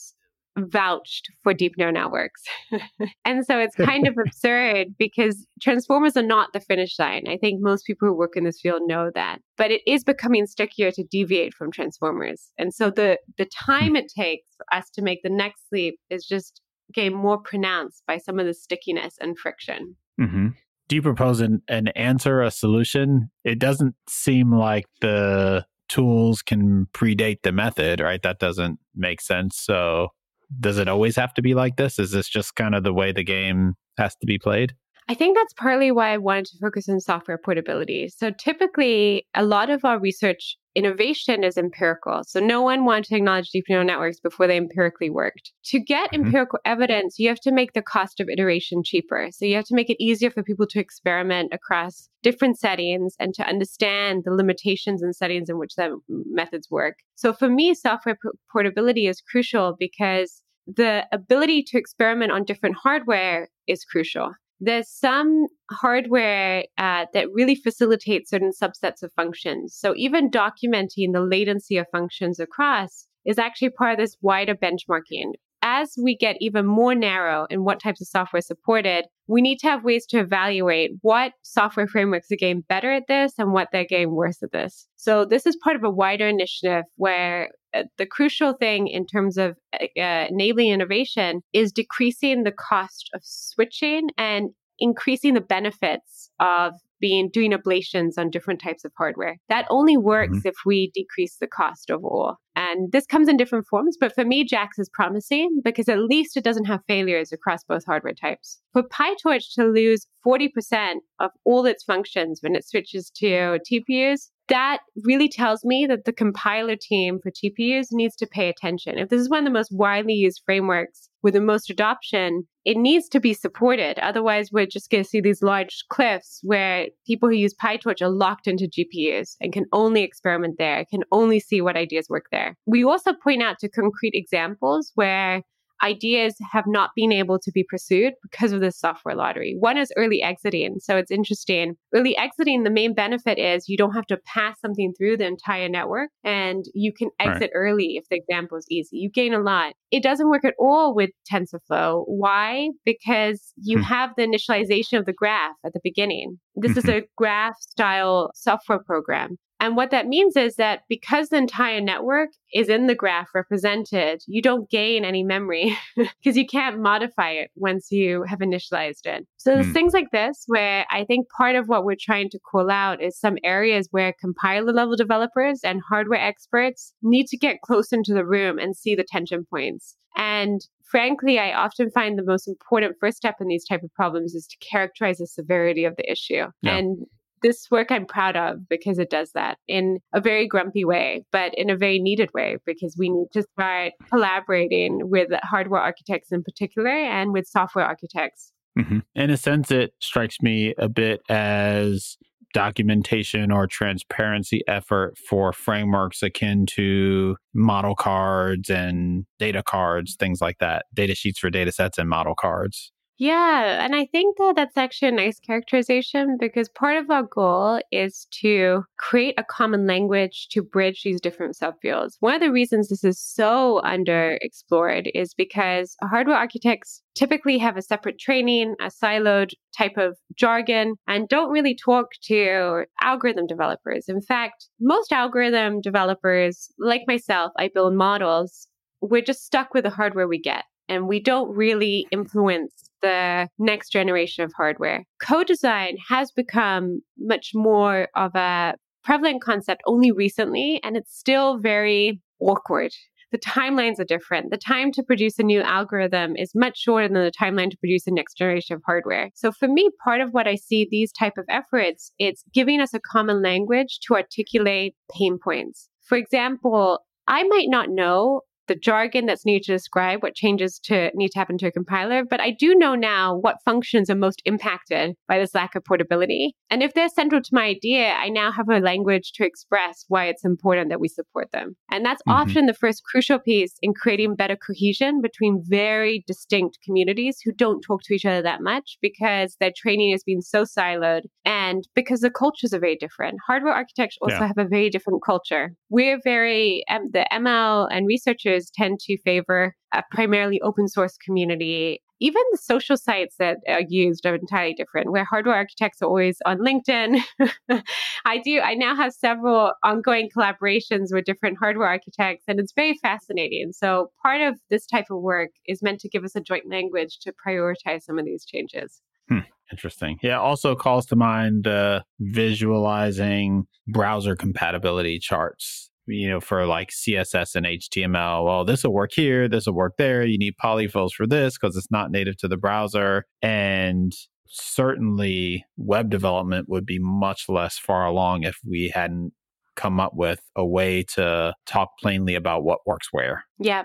vouched for deep neural networks. and so it's kind of absurd because transformers are not the finish line. I think most people who work in this field know that. But it is becoming stickier to deviate from transformers. And so the the time it takes for us to make the next leap is just getting more pronounced by some of the stickiness and friction. Mm-hmm. Do you propose an, an answer, a solution? It doesn't seem like the tools can predate the method, right? That doesn't make sense. So does it always have to be like this? Is this just kind of the way the game has to be played? I think that's partly why I wanted to focus on software portability. So typically, a lot of our research innovation is empirical. So no one wanted to acknowledge deep neural networks before they empirically worked. To get mm-hmm. empirical evidence, you have to make the cost of iteration cheaper. So you have to make it easier for people to experiment across different settings and to understand the limitations and settings in which the methods work. So for me, software p- portability is crucial because the ability to experiment on different hardware is crucial there's some hardware uh, that really facilitates certain subsets of functions. So even documenting the latency of functions across is actually part of this wider benchmarking. As we get even more narrow in what types of software supported, we need to have ways to evaluate what software frameworks are getting better at this and what they're getting worse at this. So this is part of a wider initiative where uh, the crucial thing in terms of uh, enabling innovation is decreasing the cost of switching and increasing the benefits of being doing ablations on different types of hardware. That only works mm-hmm. if we decrease the cost overall. And this comes in different forms, but for me, JAX is promising because at least it doesn't have failures across both hardware types. For PyTorch to lose 40% of all its functions when it switches to TPUs, that really tells me that the compiler team for TPUs needs to pay attention. If this is one of the most widely used frameworks with the most adoption, it needs to be supported. Otherwise, we're just going to see these large cliffs where people who use PyTorch are locked into GPUs and can only experiment there, can only see what ideas work there. We also point out to concrete examples where ideas have not been able to be pursued because of this software lottery. One is early exiting. So it's interesting. Early exiting, the main benefit is you don't have to pass something through the entire network and you can exit right. early if the example is easy. You gain a lot. It doesn't work at all with TensorFlow. Why? Because you hmm. have the initialization of the graph at the beginning. This is mm-hmm. a graph style software program. And what that means is that because the entire network is in the graph represented, you don't gain any memory because you can't modify it once you have initialized it. So there's mm. things like this where I think part of what we're trying to call out is some areas where compiler level developers and hardware experts need to get close into the room and see the tension points. And frankly, I often find the most important first step in these type of problems is to characterize the severity of the issue. Yeah. And this work I'm proud of because it does that in a very grumpy way, but in a very needed way because we need to start collaborating with hardware architects in particular and with software architects. Mm-hmm. In a sense, it strikes me a bit as documentation or transparency effort for frameworks akin to model cards and data cards, things like that, data sheets for data sets and model cards. Yeah, and I think that that's actually a nice characterization because part of our goal is to create a common language to bridge these different subfields. One of the reasons this is so underexplored is because hardware architects typically have a separate training, a siloed type of jargon, and don't really talk to algorithm developers. In fact, most algorithm developers, like myself, I build models. We're just stuck with the hardware we get and we don't really influence the next generation of hardware. Co design has become much more of a prevalent concept only recently, and it's still very awkward. The timelines are different. The time to produce a new algorithm is much shorter than the timeline to produce the next generation of hardware. So for me, part of what I see these type of efforts, it's giving us a common language to articulate pain points. For example, I might not know the jargon that's needed to describe what changes to need to happen to a compiler, but I do know now what functions are most impacted by this lack of portability. And if they're central to my idea, I now have a language to express why it's important that we support them. And that's mm-hmm. often the first crucial piece in creating better cohesion between very distinct communities who don't talk to each other that much because their training has been so siloed and because the cultures are very different. Hardware architects also yeah. have a very different culture. We're very, um, the ML and researchers tend to favor a primarily open source community. Even the social sites that are used are entirely different, where hardware architects are always on LinkedIn. I do, I now have several ongoing collaborations with different hardware architects, and it's very fascinating. So, part of this type of work is meant to give us a joint language to prioritize some of these changes. Hmm. Interesting. Yeah, also calls to mind uh, visualizing browser compatibility charts you know, for like CSS and HTML. Well, this will work here, this will work there. You need polyfills for this because it's not native to the browser. And certainly web development would be much less far along if we hadn't come up with a way to talk plainly about what works where. Yeah,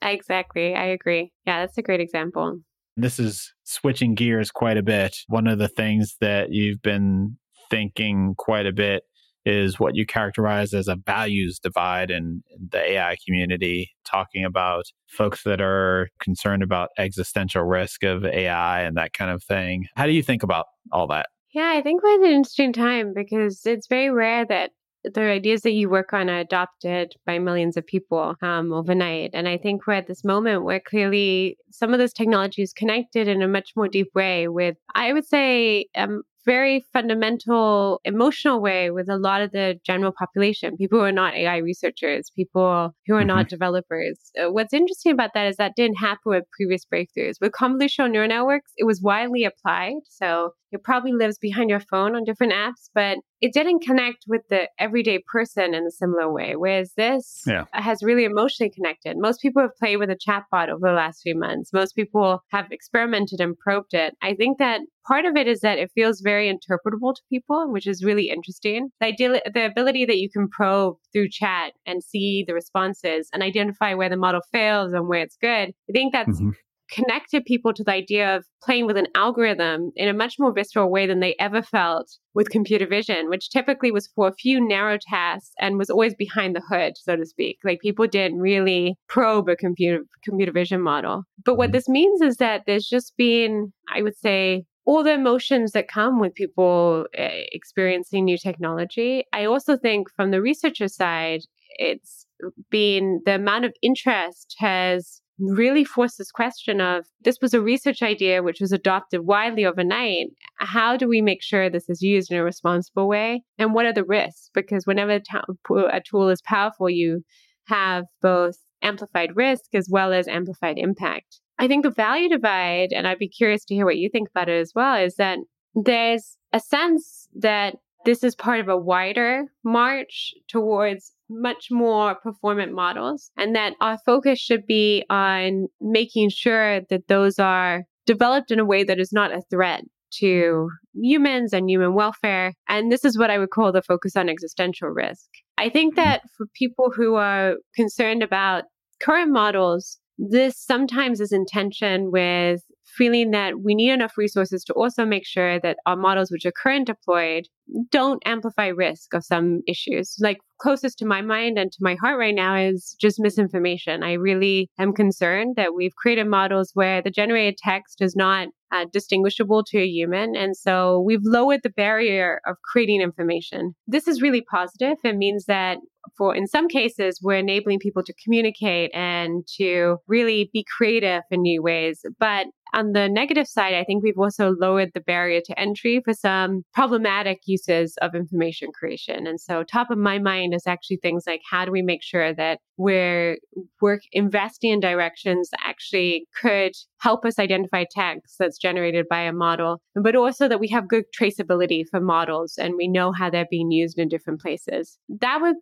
exactly. I agree. Yeah, that's a great example. This is switching gears quite a bit. One of the things that you've been thinking quite a bit is what you characterize as a values divide in the AI community, talking about folks that are concerned about existential risk of AI and that kind of thing. How do you think about all that? Yeah, I think we're at an interesting time because it's very rare that the ideas that you work on are adopted by millions of people um, overnight. And I think we're at this moment where clearly some of this technology is connected in a much more deep way with, I would say, um, very fundamental emotional way with a lot of the general population, people who are not AI researchers, people who are mm-hmm. not developers. Uh, what's interesting about that is that didn't happen with previous breakthroughs. With convolutional neural networks, it was widely applied. So it probably lives behind your phone on different apps, but it didn't connect with the everyday person in a similar way. Whereas this yeah. has really emotionally connected. Most people have played with a chatbot over the last few months. Most people have experimented and probed it. I think that part of it is that it feels very interpretable to people, which is really interesting. The, ideal, the ability that you can probe through chat and see the responses and identify where the model fails and where it's good. I think that's mm-hmm connected people to the idea of playing with an algorithm in a much more visceral way than they ever felt with computer vision, which typically was for a few narrow tasks and was always behind the hood, so to speak. Like people didn't really probe a computer computer vision model. But what mm-hmm. this means is that there's just been, I would say, all the emotions that come with people eh, experiencing new technology. I also think from the researcher side, it's been the amount of interest has really forced this question of this was a research idea which was adopted widely overnight. How do we make sure this is used in a responsible way? And what are the risks? Because whenever a tool is powerful, you have both amplified risk as well as amplified impact. I think the value divide, and I'd be curious to hear what you think about it as well, is that there's a sense that this is part of a wider march towards much more performant models, and that our focus should be on making sure that those are developed in a way that is not a threat to humans and human welfare. And this is what I would call the focus on existential risk. I think mm-hmm. that for people who are concerned about current models, this sometimes is in tension with feeling that we need enough resources to also make sure that our models which are current deployed don't amplify risk of some issues. Like closest to my mind and to my heart right now is just misinformation. I really am concerned that we've created models where the generated text is not uh, distinguishable to a human. And so we've lowered the barrier of creating information. This is really positive. It means that for in some cases we're enabling people to communicate and to really be creative in new ways but on the negative side, I think we've also lowered the barrier to entry for some problematic uses of information creation. And so, top of my mind is actually things like how do we make sure that we're work investing in directions that actually could help us identify text that's generated by a model, but also that we have good traceability for models and we know how they're being used in different places. That would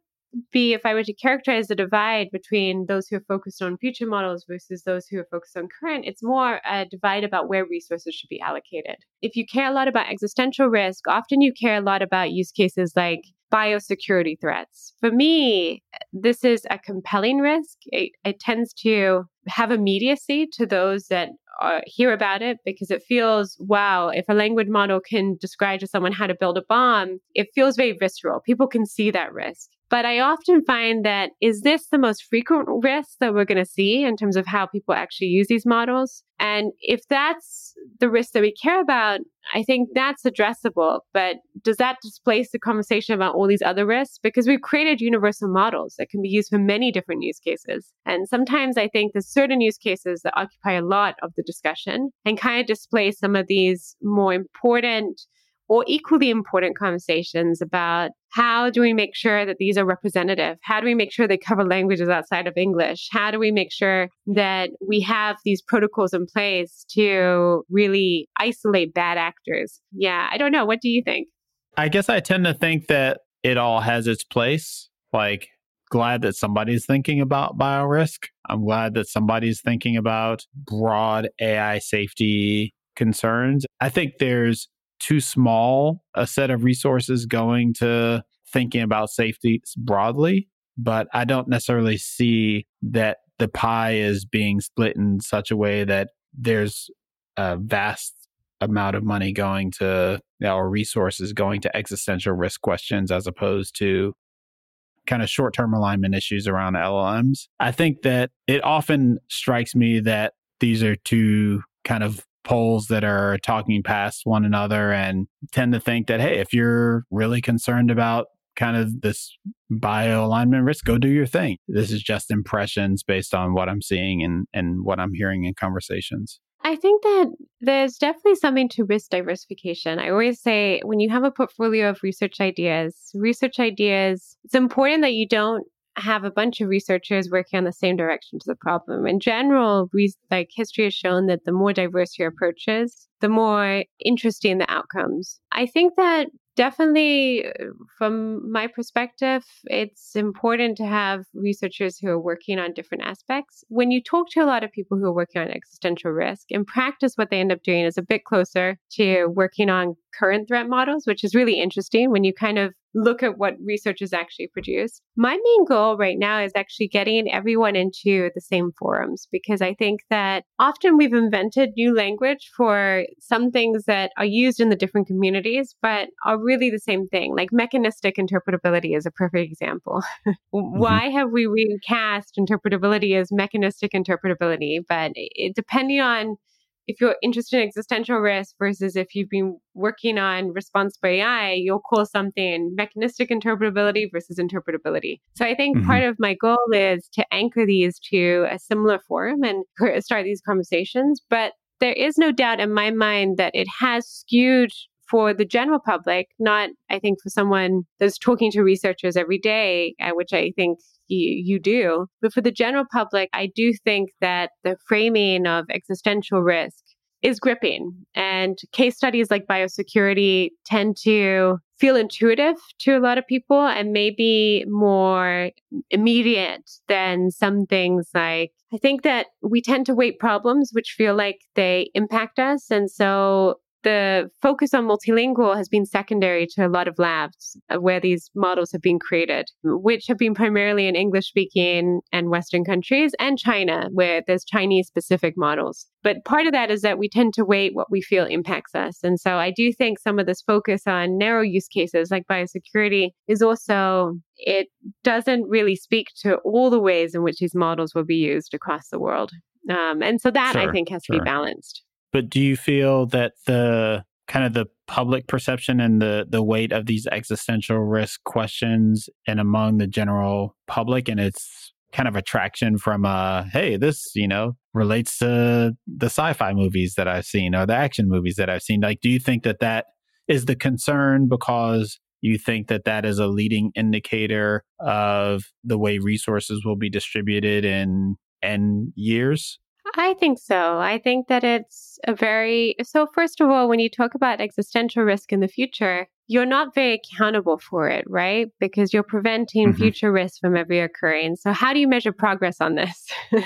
be if I were to characterize the divide between those who are focused on future models versus those who are focused on current, it's more a divide about where resources should be allocated. If you care a lot about existential risk, often you care a lot about use cases like biosecurity threats. For me, this is a compelling risk. It, it tends to have immediacy to those that hear about it because it feels wow if a language model can describe to someone how to build a bomb it feels very visceral people can see that risk but I often find that is this the most frequent risk that we're going to see in terms of how people actually use these models? And if that's the risk that we care about, I think that's addressable. But does that displace the conversation about all these other risks? Because we've created universal models that can be used for many different use cases. And sometimes I think there's certain use cases that occupy a lot of the discussion and kind of displace some of these more important or equally important conversations about how do we make sure that these are representative? How do we make sure they cover languages outside of English? How do we make sure that we have these protocols in place to really isolate bad actors? Yeah, I don't know. What do you think? I guess I tend to think that it all has its place. Like, glad that somebody's thinking about biorisk. I'm glad that somebody's thinking about broad AI safety concerns. I think there's too small a set of resources going to thinking about safety broadly. But I don't necessarily see that the pie is being split in such a way that there's a vast amount of money going to or resources going to existential risk questions as opposed to kind of short term alignment issues around LLMs. I think that it often strikes me that these are two kind of poles that are talking past one another and tend to think that, hey, if you're really concerned about kind of this bio alignment risk, go do your thing. This is just impressions based on what I'm seeing and, and what I'm hearing in conversations. I think that there's definitely something to risk diversification. I always say when you have a portfolio of research ideas, research ideas, it's important that you don't have a bunch of researchers working on the same direction to the problem. In general, we, like history has shown that the more diverse your approach is, the more interesting the outcomes. I think that definitely, from my perspective, it's important to have researchers who are working on different aspects. When you talk to a lot of people who are working on existential risk, in practice, what they end up doing is a bit closer to working on current threat models, which is really interesting when you kind of look at what researchers actually produced. My main goal right now is actually getting everyone into the same forums because I think that often we've invented new language for some things that are used in the different communities, but are really the same thing. Like mechanistic interpretability is a perfect example. mm-hmm. Why have we recast interpretability as mechanistic interpretability? But it, depending on if you're interested in existential risk versus if you've been working on responsible AI, you'll call something mechanistic interpretability versus interpretability. So I think mm-hmm. part of my goal is to anchor these to a similar forum and start these conversations. But there is no doubt in my mind that it has skewed for the general public, not, I think, for someone that's talking to researchers every day, uh, which I think you, you do. But for the general public, I do think that the framing of existential risk is gripping. And case studies like biosecurity tend to feel intuitive to a lot of people and maybe more immediate than some things like I think that we tend to weight problems which feel like they impact us. And so the focus on multilingual has been secondary to a lot of labs uh, where these models have been created, which have been primarily in English speaking and Western countries and China, where there's Chinese specific models. But part of that is that we tend to weight what we feel impacts us. And so I do think some of this focus on narrow use cases like biosecurity is also, it doesn't really speak to all the ways in which these models will be used across the world. Um, and so that sure, I think has sure. to be balanced. But do you feel that the kind of the public perception and the the weight of these existential risk questions and among the general public and its kind of attraction from uh hey this you know relates to the sci-fi movies that I've seen or the action movies that I've seen like do you think that that is the concern because you think that that is a leading indicator of the way resources will be distributed in in years I think so. I think that it's a very so first of all when you talk about existential risk in the future, you're not very accountable for it, right? Because you're preventing mm-hmm. future risks from ever occurring. So, how do you measure progress on this?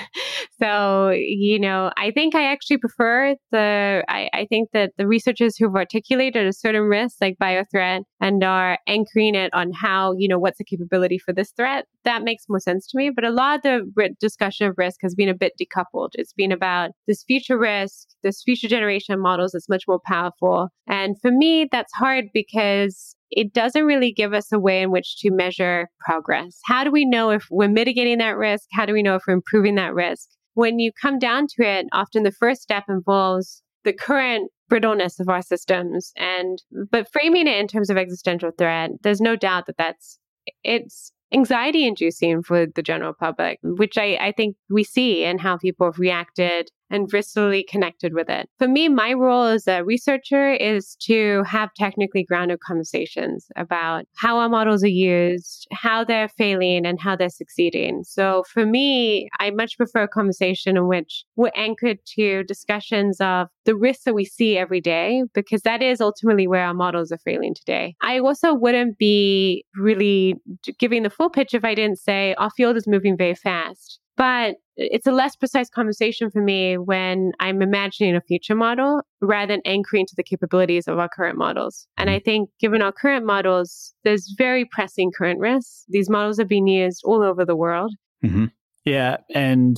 so, you know, I think I actually prefer the, I, I, think that the researchers who've articulated a certain risk, like biothreat, and are anchoring it on how, you know, what's the capability for this threat, that makes more sense to me. But a lot of the discussion of risk has been a bit decoupled. It's been about this future risk, this future generation models that's much more powerful. And for me, that's hard because because it doesn't really give us a way in which to measure progress. How do we know if we're mitigating that risk? How do we know if we're improving that risk? When you come down to it, often the first step involves the current brittleness of our systems and but framing it in terms of existential threat there's no doubt that that's it's anxiety inducing for the general public which I, I think we see in how people have reacted and viscerally connected with it. For me, my role as a researcher is to have technically grounded conversations about how our models are used, how they're failing, and how they're succeeding. So for me, I much prefer a conversation in which we're anchored to discussions of the risks that we see every day, because that is ultimately where our models are failing today. I also wouldn't be really giving the full pitch if I didn't say our field is moving very fast. But it's a less precise conversation for me when I'm imagining a future model rather than anchoring to the capabilities of our current models. And I mm-hmm. think given our current models, there's very pressing current risks. These models have been used all over the world. Mm-hmm. Yeah. And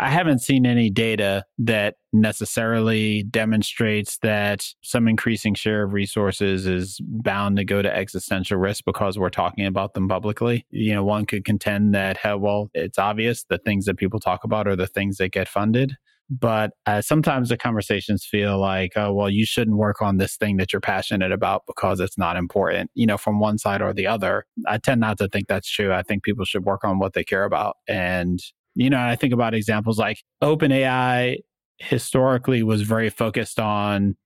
I haven't seen any data that necessarily demonstrates that some increasing share of resources is bound to go to existential risk because we're talking about them publicly. You know, one could contend that, well, it's obvious the things that people talk about are the things that get funded. But uh, sometimes the conversations feel like, oh, well, you shouldn't work on this thing that you're passionate about because it's not important, you know, from one side or the other. I tend not to think that's true. I think people should work on what they care about. And you know, I think about examples like OpenAI historically was very focused on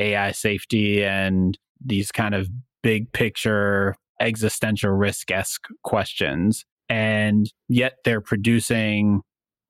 AI safety and these kind of big picture existential risk esque questions. And yet they're producing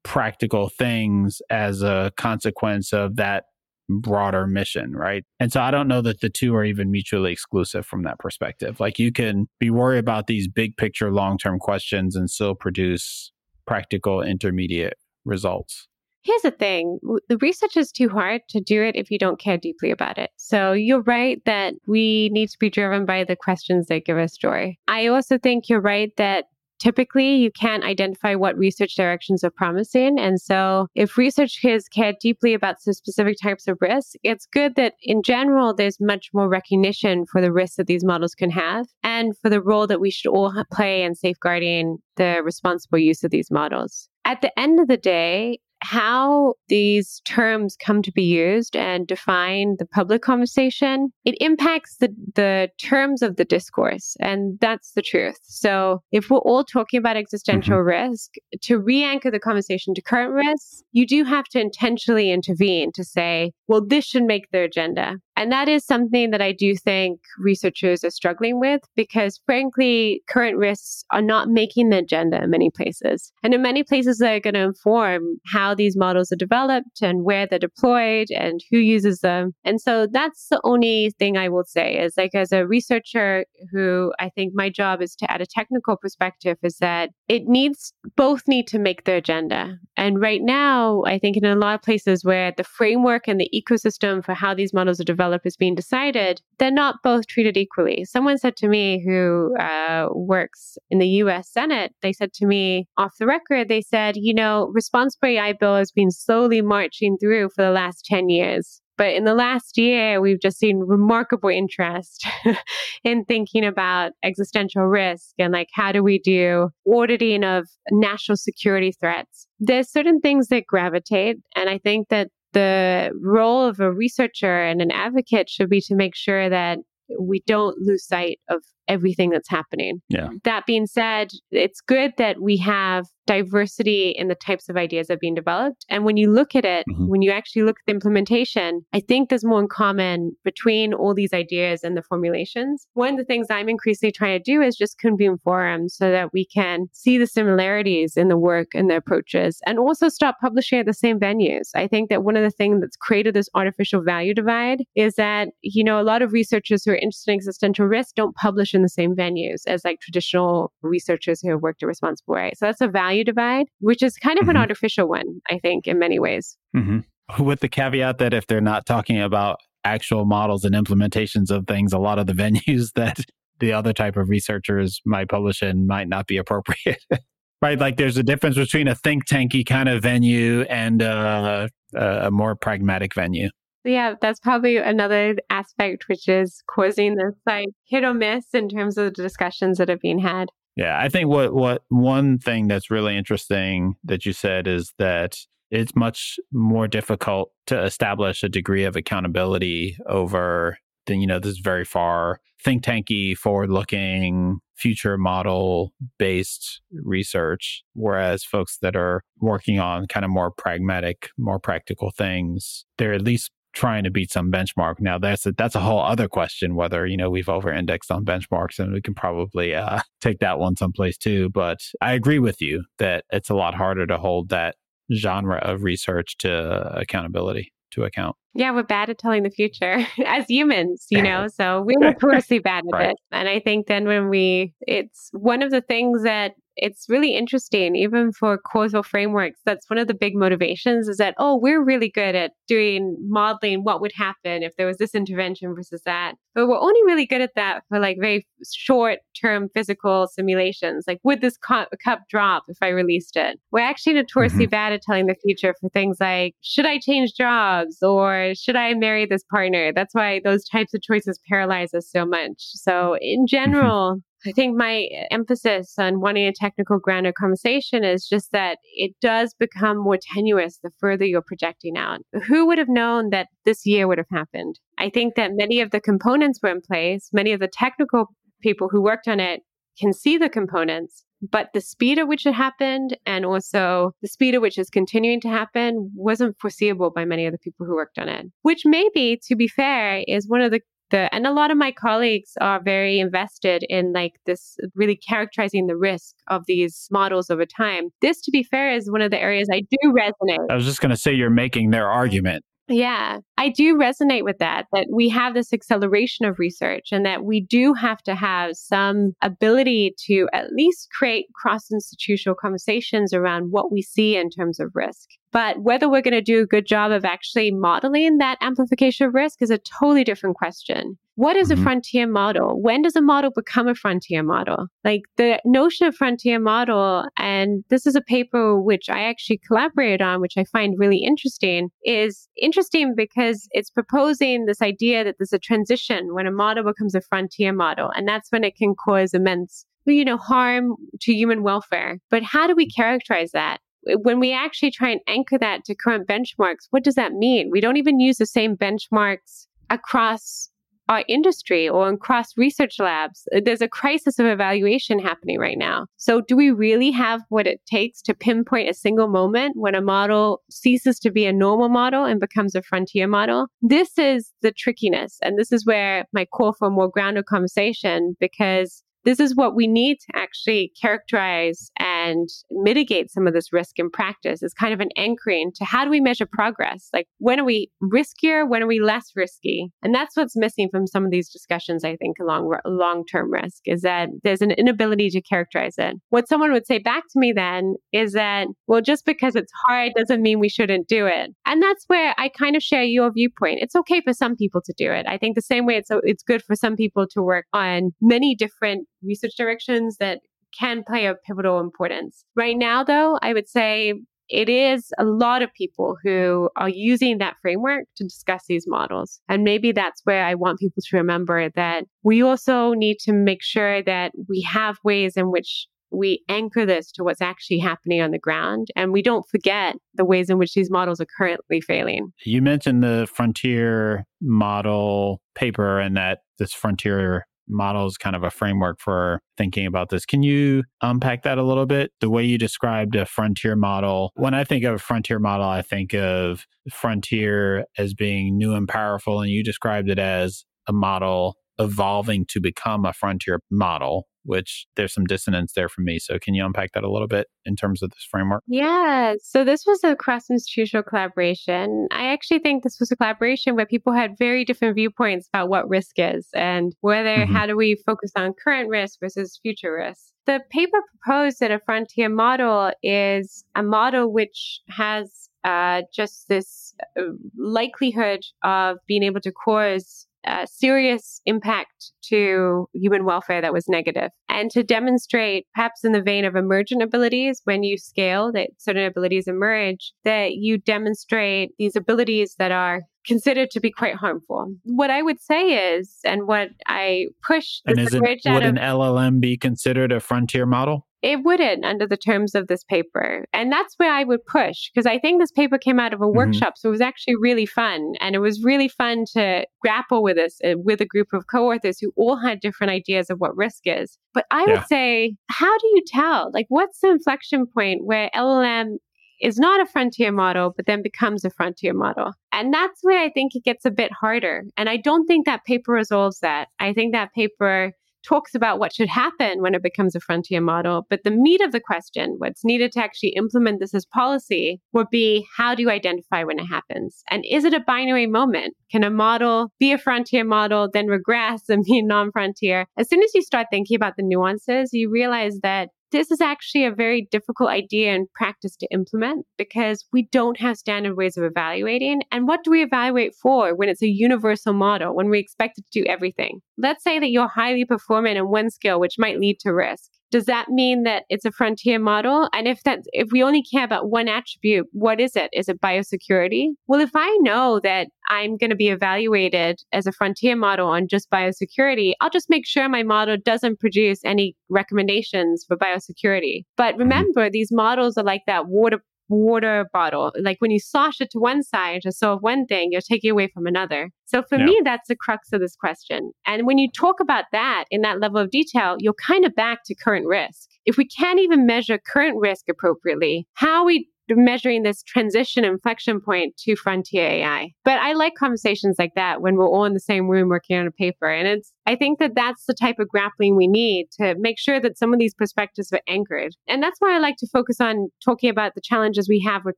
practical things as a consequence of that broader mission, right? And so I don't know that the two are even mutually exclusive from that perspective. Like you can be worried about these big picture long term questions and still produce practical intermediate results. Here's the thing the research is too hard to do it if you don't care deeply about it. So you're right that we need to be driven by the questions that give us joy. I also think you're right that typically you can't identify what research directions are promising. And so if researchers care deeply about specific types of risk, it's good that in general, there's much more recognition for the risks that these models can have and for the role that we should all play in safeguarding the responsible use of these models. At the end of the day, how these terms come to be used and define the public conversation, it impacts the, the terms of the discourse. And that's the truth. So if we're all talking about existential mm-hmm. risk, to re anchor the conversation to current risks, you do have to intentionally intervene to say, well, this should make the agenda. And that is something that I do think researchers are struggling with because, frankly, current risks are not making the agenda in many places. And in many places, they're going to inform how these models are developed and where they're deployed and who uses them. And so that's the only thing I will say is like, as a researcher who I think my job is to add a technical perspective, is that it needs both need to make the agenda. And right now, I think in a lot of places where the framework and the ecosystem for how these models are developed is being decided, they're not both treated equally. Someone said to me who uh, works in the US Senate, they said to me off the record, they said, you know, responsible AI bill has been slowly marching through for the last 10 years. But in the last year, we've just seen remarkable interest in thinking about existential risk and like how do we do auditing of national security threats. There's certain things that gravitate. And I think that the role of a researcher and an advocate should be to make sure that we don't lose sight of everything that's happening. Yeah. That being said, it's good that we have diversity in the types of ideas that are being developed. And when you look at it, mm-hmm. when you actually look at the implementation, I think there's more in common between all these ideas and the formulations. One of the things I'm increasingly trying to do is just convene forums so that we can see the similarities in the work and the approaches and also stop publishing at the same venues. I think that one of the things that's created this artificial value divide is that, you know, a lot of researchers who are interested in existential risk don't publish in the same venues as like traditional researchers who have worked at responsible way. So that's a value divide, which is kind of mm-hmm. an artificial one, I think, in many ways. Mm-hmm. With the caveat that if they're not talking about actual models and implementations of things, a lot of the venues that the other type of researchers might publish in might not be appropriate. right? Like there's a difference between a think tanky kind of venue and uh, a more pragmatic venue. Yeah, that's probably another aspect which is causing this like hit or miss in terms of the discussions that are being had. Yeah, I think what what one thing that's really interesting that you said is that it's much more difficult to establish a degree of accountability over then you know this very far think tanky forward looking future model based research whereas folks that are working on kind of more pragmatic more practical things they're at least trying to beat some benchmark. Now that's a, that's a whole other question whether you know we've over indexed on benchmarks, and we can probably uh, take that one someplace too. But I agree with you that it's a lot harder to hold that genre of research to accountability to account. Yeah, we're bad at telling the future as humans, you know, so we're notoriously bad at right. it. And I think then when we, it's one of the things that it's really interesting, even for causal frameworks. That's one of the big motivations is that, oh, we're really good at doing modeling what would happen if there was this intervention versus that. But we're only really good at that for like very short term physical simulations. Like, would this cup, cup drop if I released it? We're actually notoriously mm-hmm. bad at telling the future for things like, should I change jobs or should I marry this partner? That's why those types of choices paralyze us so much. So, in mm-hmm. general, I think my emphasis on wanting a technical grander conversation is just that it does become more tenuous the further you're projecting out. Who would have known that this year would have happened? I think that many of the components were in place, many of the technical people who worked on it can see the components, but the speed at which it happened and also the speed at which it's continuing to happen wasn't foreseeable by many of the people who worked on it, which maybe, to be fair, is one of the the and a lot of my colleagues are very invested in like this really characterizing the risk of these models over time. This, to be fair, is one of the areas I do resonate. I was just going to say you're making their argument. Yeah, I do resonate with that, that we have this acceleration of research and that we do have to have some ability to at least create cross institutional conversations around what we see in terms of risk. But whether we're going to do a good job of actually modeling that amplification of risk is a totally different question. What is a mm-hmm. frontier model? When does a model become a frontier model? Like the notion of frontier model, and this is a paper which I actually collaborated on, which I find really interesting, is interesting because it's proposing this idea that there's a transition when a model becomes a frontier model, and that's when it can cause immense you know harm to human welfare but how do we characterize that when we actually try and anchor that to current benchmarks, what does that mean? We don't even use the same benchmarks across our industry or across research labs. Uh, there's a crisis of evaluation happening right now. So, do we really have what it takes to pinpoint a single moment when a model ceases to be a normal model and becomes a frontier model? This is the trickiness. And this is where my call for more grounded conversation because this is what we need to actually characterize and mitigate some of this risk in practice is kind of an anchoring to how do we measure progress? Like when are we riskier? When are we less risky? And that's what's missing from some of these discussions, I think, along long term risk is that there's an inability to characterize it. What someone would say back to me then is that, well, just because it's hard doesn't mean we shouldn't do it. And that's where I kind of share your viewpoint. It's okay for some people to do it. I think the same way it's, it's good for some people to work on many different research directions that can play a pivotal importance. Right now, though, I would say it is a lot of people who are using that framework to discuss these models. And maybe that's where I want people to remember that we also need to make sure that we have ways in which we anchor this to what's actually happening on the ground and we don't forget the ways in which these models are currently failing. You mentioned the frontier model paper and that this frontier model is kind of a framework for thinking about this. Can you unpack that a little bit? The way you described a frontier model. When I think of a frontier model, I think of frontier as being new and powerful, and you described it as a model evolving to become a frontier model which there's some dissonance there for me. So can you unpack that a little bit in terms of this framework? Yeah. So this was a cross institutional collaboration. I actually think this was a collaboration where people had very different viewpoints about what risk is and whether mm-hmm. how do we focus on current risk versus future risk. The paper proposed that a frontier model is a model which has uh, just this uh, likelihood of being able to cause a serious impact to human welfare that was negative. And to demonstrate, perhaps in the vein of emergent abilities, when you scale that certain abilities emerge, that you demonstrate these abilities that are considered to be quite harmful. What I would say is, and what I push and is it, would an LLM be considered a frontier model? It wouldn't under the terms of this paper. And that's where I would push because I think this paper came out of a mm-hmm. workshop. So it was actually really fun. And it was really fun to grapple with this uh, with a group of co authors who all had different ideas of what risk is. But I yeah. would say, how do you tell? Like, what's the inflection point where LLM is not a frontier model, but then becomes a frontier model. And that's where I think it gets a bit harder. And I don't think that paper resolves that. I think that paper talks about what should happen when it becomes a frontier model. But the meat of the question, what's needed to actually implement this as policy, would be how do you identify when it happens? And is it a binary moment? Can a model be a frontier model, then regress and be non frontier? As soon as you start thinking about the nuances, you realize that this is actually a very difficult idea and practice to implement because we don't have standard ways of evaluating. And what do we evaluate for when it's a universal model, when we expect it to do everything? Let's say that you're highly performant in one skill, which might lead to risk does that mean that it's a frontier model? And if that if we only care about one attribute, what is it? Is it biosecurity? Well, if I know that I'm going to be evaluated as a frontier model on just biosecurity, I'll just make sure my model doesn't produce any recommendations for biosecurity. But mm-hmm. remember, these models are like that water water bottle. Like when you slosh it to one side to solve one thing, you're taking away from another. So for yeah. me, that's the crux of this question. And when you talk about that in that level of detail, you're kind of back to current risk. If we can't even measure current risk appropriately, how are we measuring this transition inflection point to frontier AI. But I like conversations like that when we're all in the same room working on a paper. And it's, I think that that's the type of grappling we need to make sure that some of these perspectives are anchored. And that's why I like to focus on talking about the challenges we have with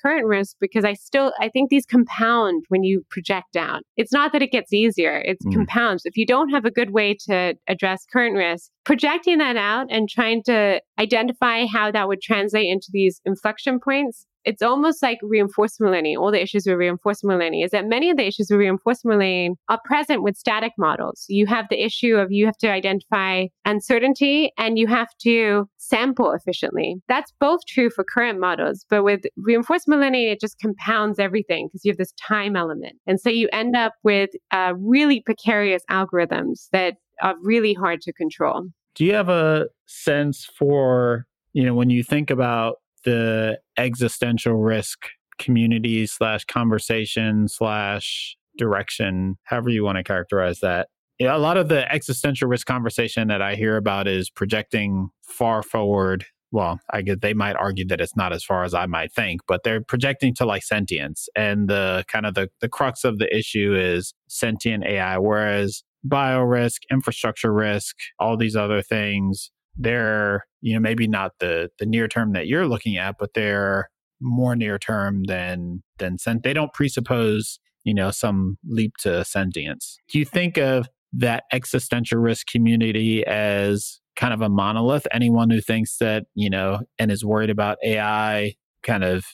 current risk because I still, I think these compound when you project out. It's not that it gets easier, it mm. compounds. If you don't have a good way to address current risk, projecting that out and trying to identify how that would translate into these inflection points it's almost like reinforcement learning. All the issues with reinforcement learning is that many of the issues with reinforcement learning are present with static models. You have the issue of you have to identify uncertainty and you have to sample efficiently. That's both true for current models, but with reinforcement learning, it just compounds everything because you have this time element. And so you end up with uh, really precarious algorithms that are really hard to control. Do you have a sense for, you know, when you think about the existential risk community slash conversation slash direction, however you want to characterize that. Yeah, a lot of the existential risk conversation that I hear about is projecting far forward. Well, I guess they might argue that it's not as far as I might think, but they're projecting to like sentience. And the kind of the, the crux of the issue is sentient AI, whereas bio risk, infrastructure risk, all these other things, they're, you know, maybe not the the near term that you're looking at, but they're more near term than than sent. They don't presuppose, you know, some leap to sentience. Do you think of that existential risk community as kind of a monolith? Anyone who thinks that, you know, and is worried about AI kind of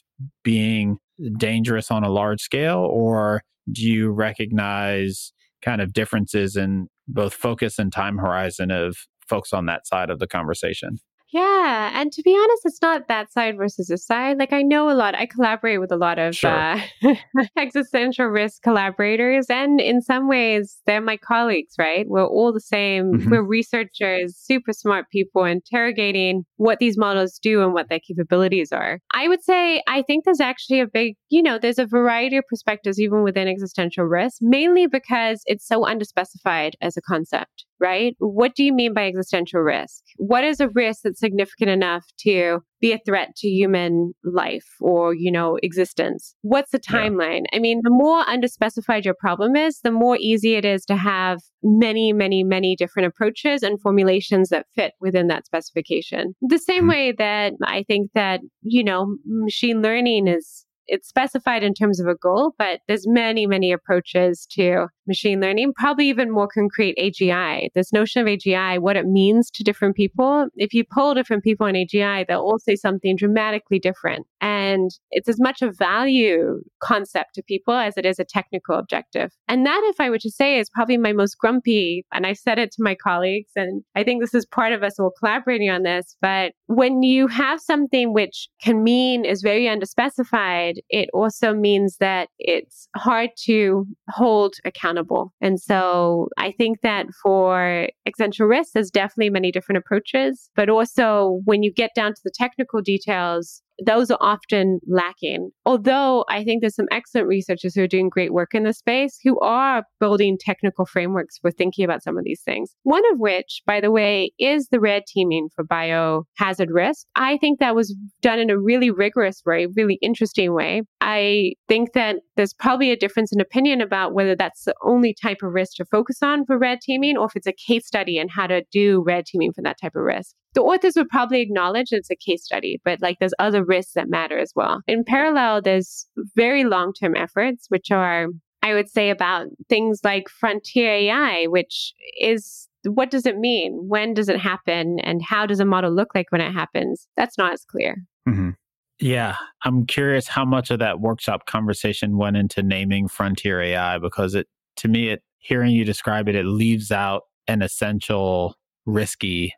being dangerous on a large scale, or do you recognize kind of differences in both focus and time horizon of folks on that side of the conversation? Yeah. And to be honest, it's not that side versus this side. Like, I know a lot, I collaborate with a lot of sure. uh, existential risk collaborators. And in some ways, they're my colleagues, right? We're all the same. Mm-hmm. We're researchers, super smart people interrogating what these models do and what their capabilities are. I would say, I think there's actually a big, you know, there's a variety of perspectives even within existential risk, mainly because it's so underspecified as a concept right? What do you mean by existential risk? What is a risk that's significant enough to be a threat to human life or, you know, existence? What's the timeline? Yeah. I mean, the more underspecified your problem is, the more easy it is to have many, many, many different approaches and formulations that fit within that specification. The same mm-hmm. way that I think that, you know, machine learning is it's specified in terms of a goal, but there's many, many approaches to machine learning, probably even more concrete AGI. This notion of AGI, what it means to different people. If you poll different people on AGI, they'll all say something dramatically different. And it's as much a value concept to people as it is a technical objective. And that, if I were to say, is probably my most grumpy. And I said it to my colleagues, and I think this is part of us all collaborating on this. But when you have something which can mean is very underspecified, it also means that it's hard to hold accountable. And so I think that for existential risk, there's definitely many different approaches, but also when you get down to the technical details, those are often lacking. Although I think there's some excellent researchers who are doing great work in this space who are building technical frameworks for thinking about some of these things. One of which, by the way, is the red teaming for biohazard risk. I think that was done in a really rigorous way, really interesting way. I think that there's probably a difference in opinion about whether that's the only type of risk to focus on for red teaming or if it's a case study and how to do red teaming for that type of risk the authors would probably acknowledge it's a case study, but like there's other risks that matter as well. In parallel, there's very long term efforts, which are, I would say, about things like frontier AI, which is what does it mean? When does it happen? And how does a model look like when it happens? That's not as clear. Mm-hmm. Yeah, I'm curious how much of that workshop conversation went into naming frontier AI because it, to me, it hearing you describe it, it leaves out an essential risky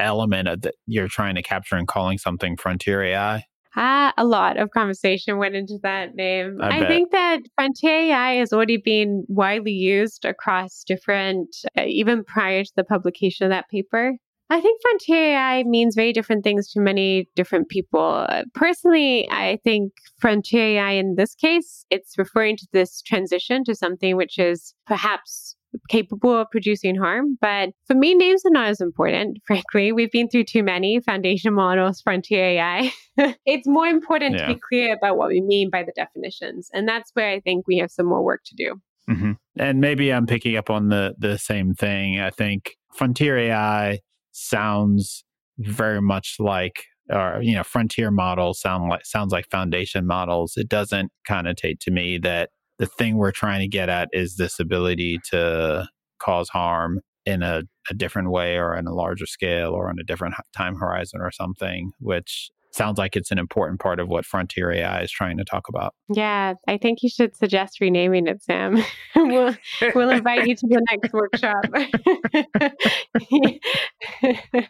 element of that you're trying to capture and calling something frontier AI? Ah, a lot of conversation went into that name. I, I think that Frontier AI has already been widely used across different, uh, even prior to the publication of that paper. I think Frontier AI means very different things to many different people. Personally, I think Frontier AI in this case, it's referring to this transition to something which is perhaps capable of producing harm. But for me, names are not as important, frankly. We've been through too many foundation models, frontier AI. it's more important yeah. to be clear about what we mean by the definitions. And that's where I think we have some more work to do. Mm-hmm. And maybe I'm picking up on the the same thing. I think frontier AI sounds very much like or you know frontier models sound like sounds like foundation models it doesn't connotate to me that the thing we're trying to get at is this ability to cause harm in a, a different way or in a larger scale or on a different time horizon or something, which sounds like it's an important part of what Frontier AI is trying to talk about. Yeah, I think you should suggest renaming it, Sam. we'll we'll invite you to the next workshop.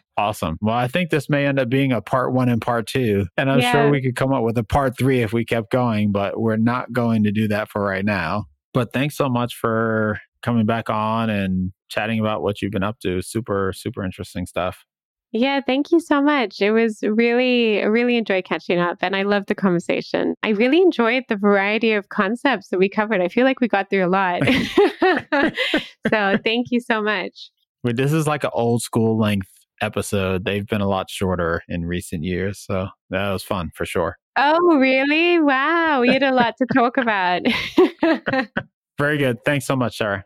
awesome. Well, I think this may end up being a part one and part two, and I'm yeah. sure we could come up with a part three if we kept going, but we're not going to do that for right now. But thanks so much for coming back on and chatting about what you've been up to. Super, super interesting stuff. Yeah, thank you so much. It was really, really enjoyed catching up and I loved the conversation. I really enjoyed the variety of concepts that we covered. I feel like we got through a lot. so thank you so much. This is like an old school length episode. They've been a lot shorter in recent years. So that was fun for sure. Oh, really? Wow. We had a lot to talk about. Very good. Thanks so much, Sara.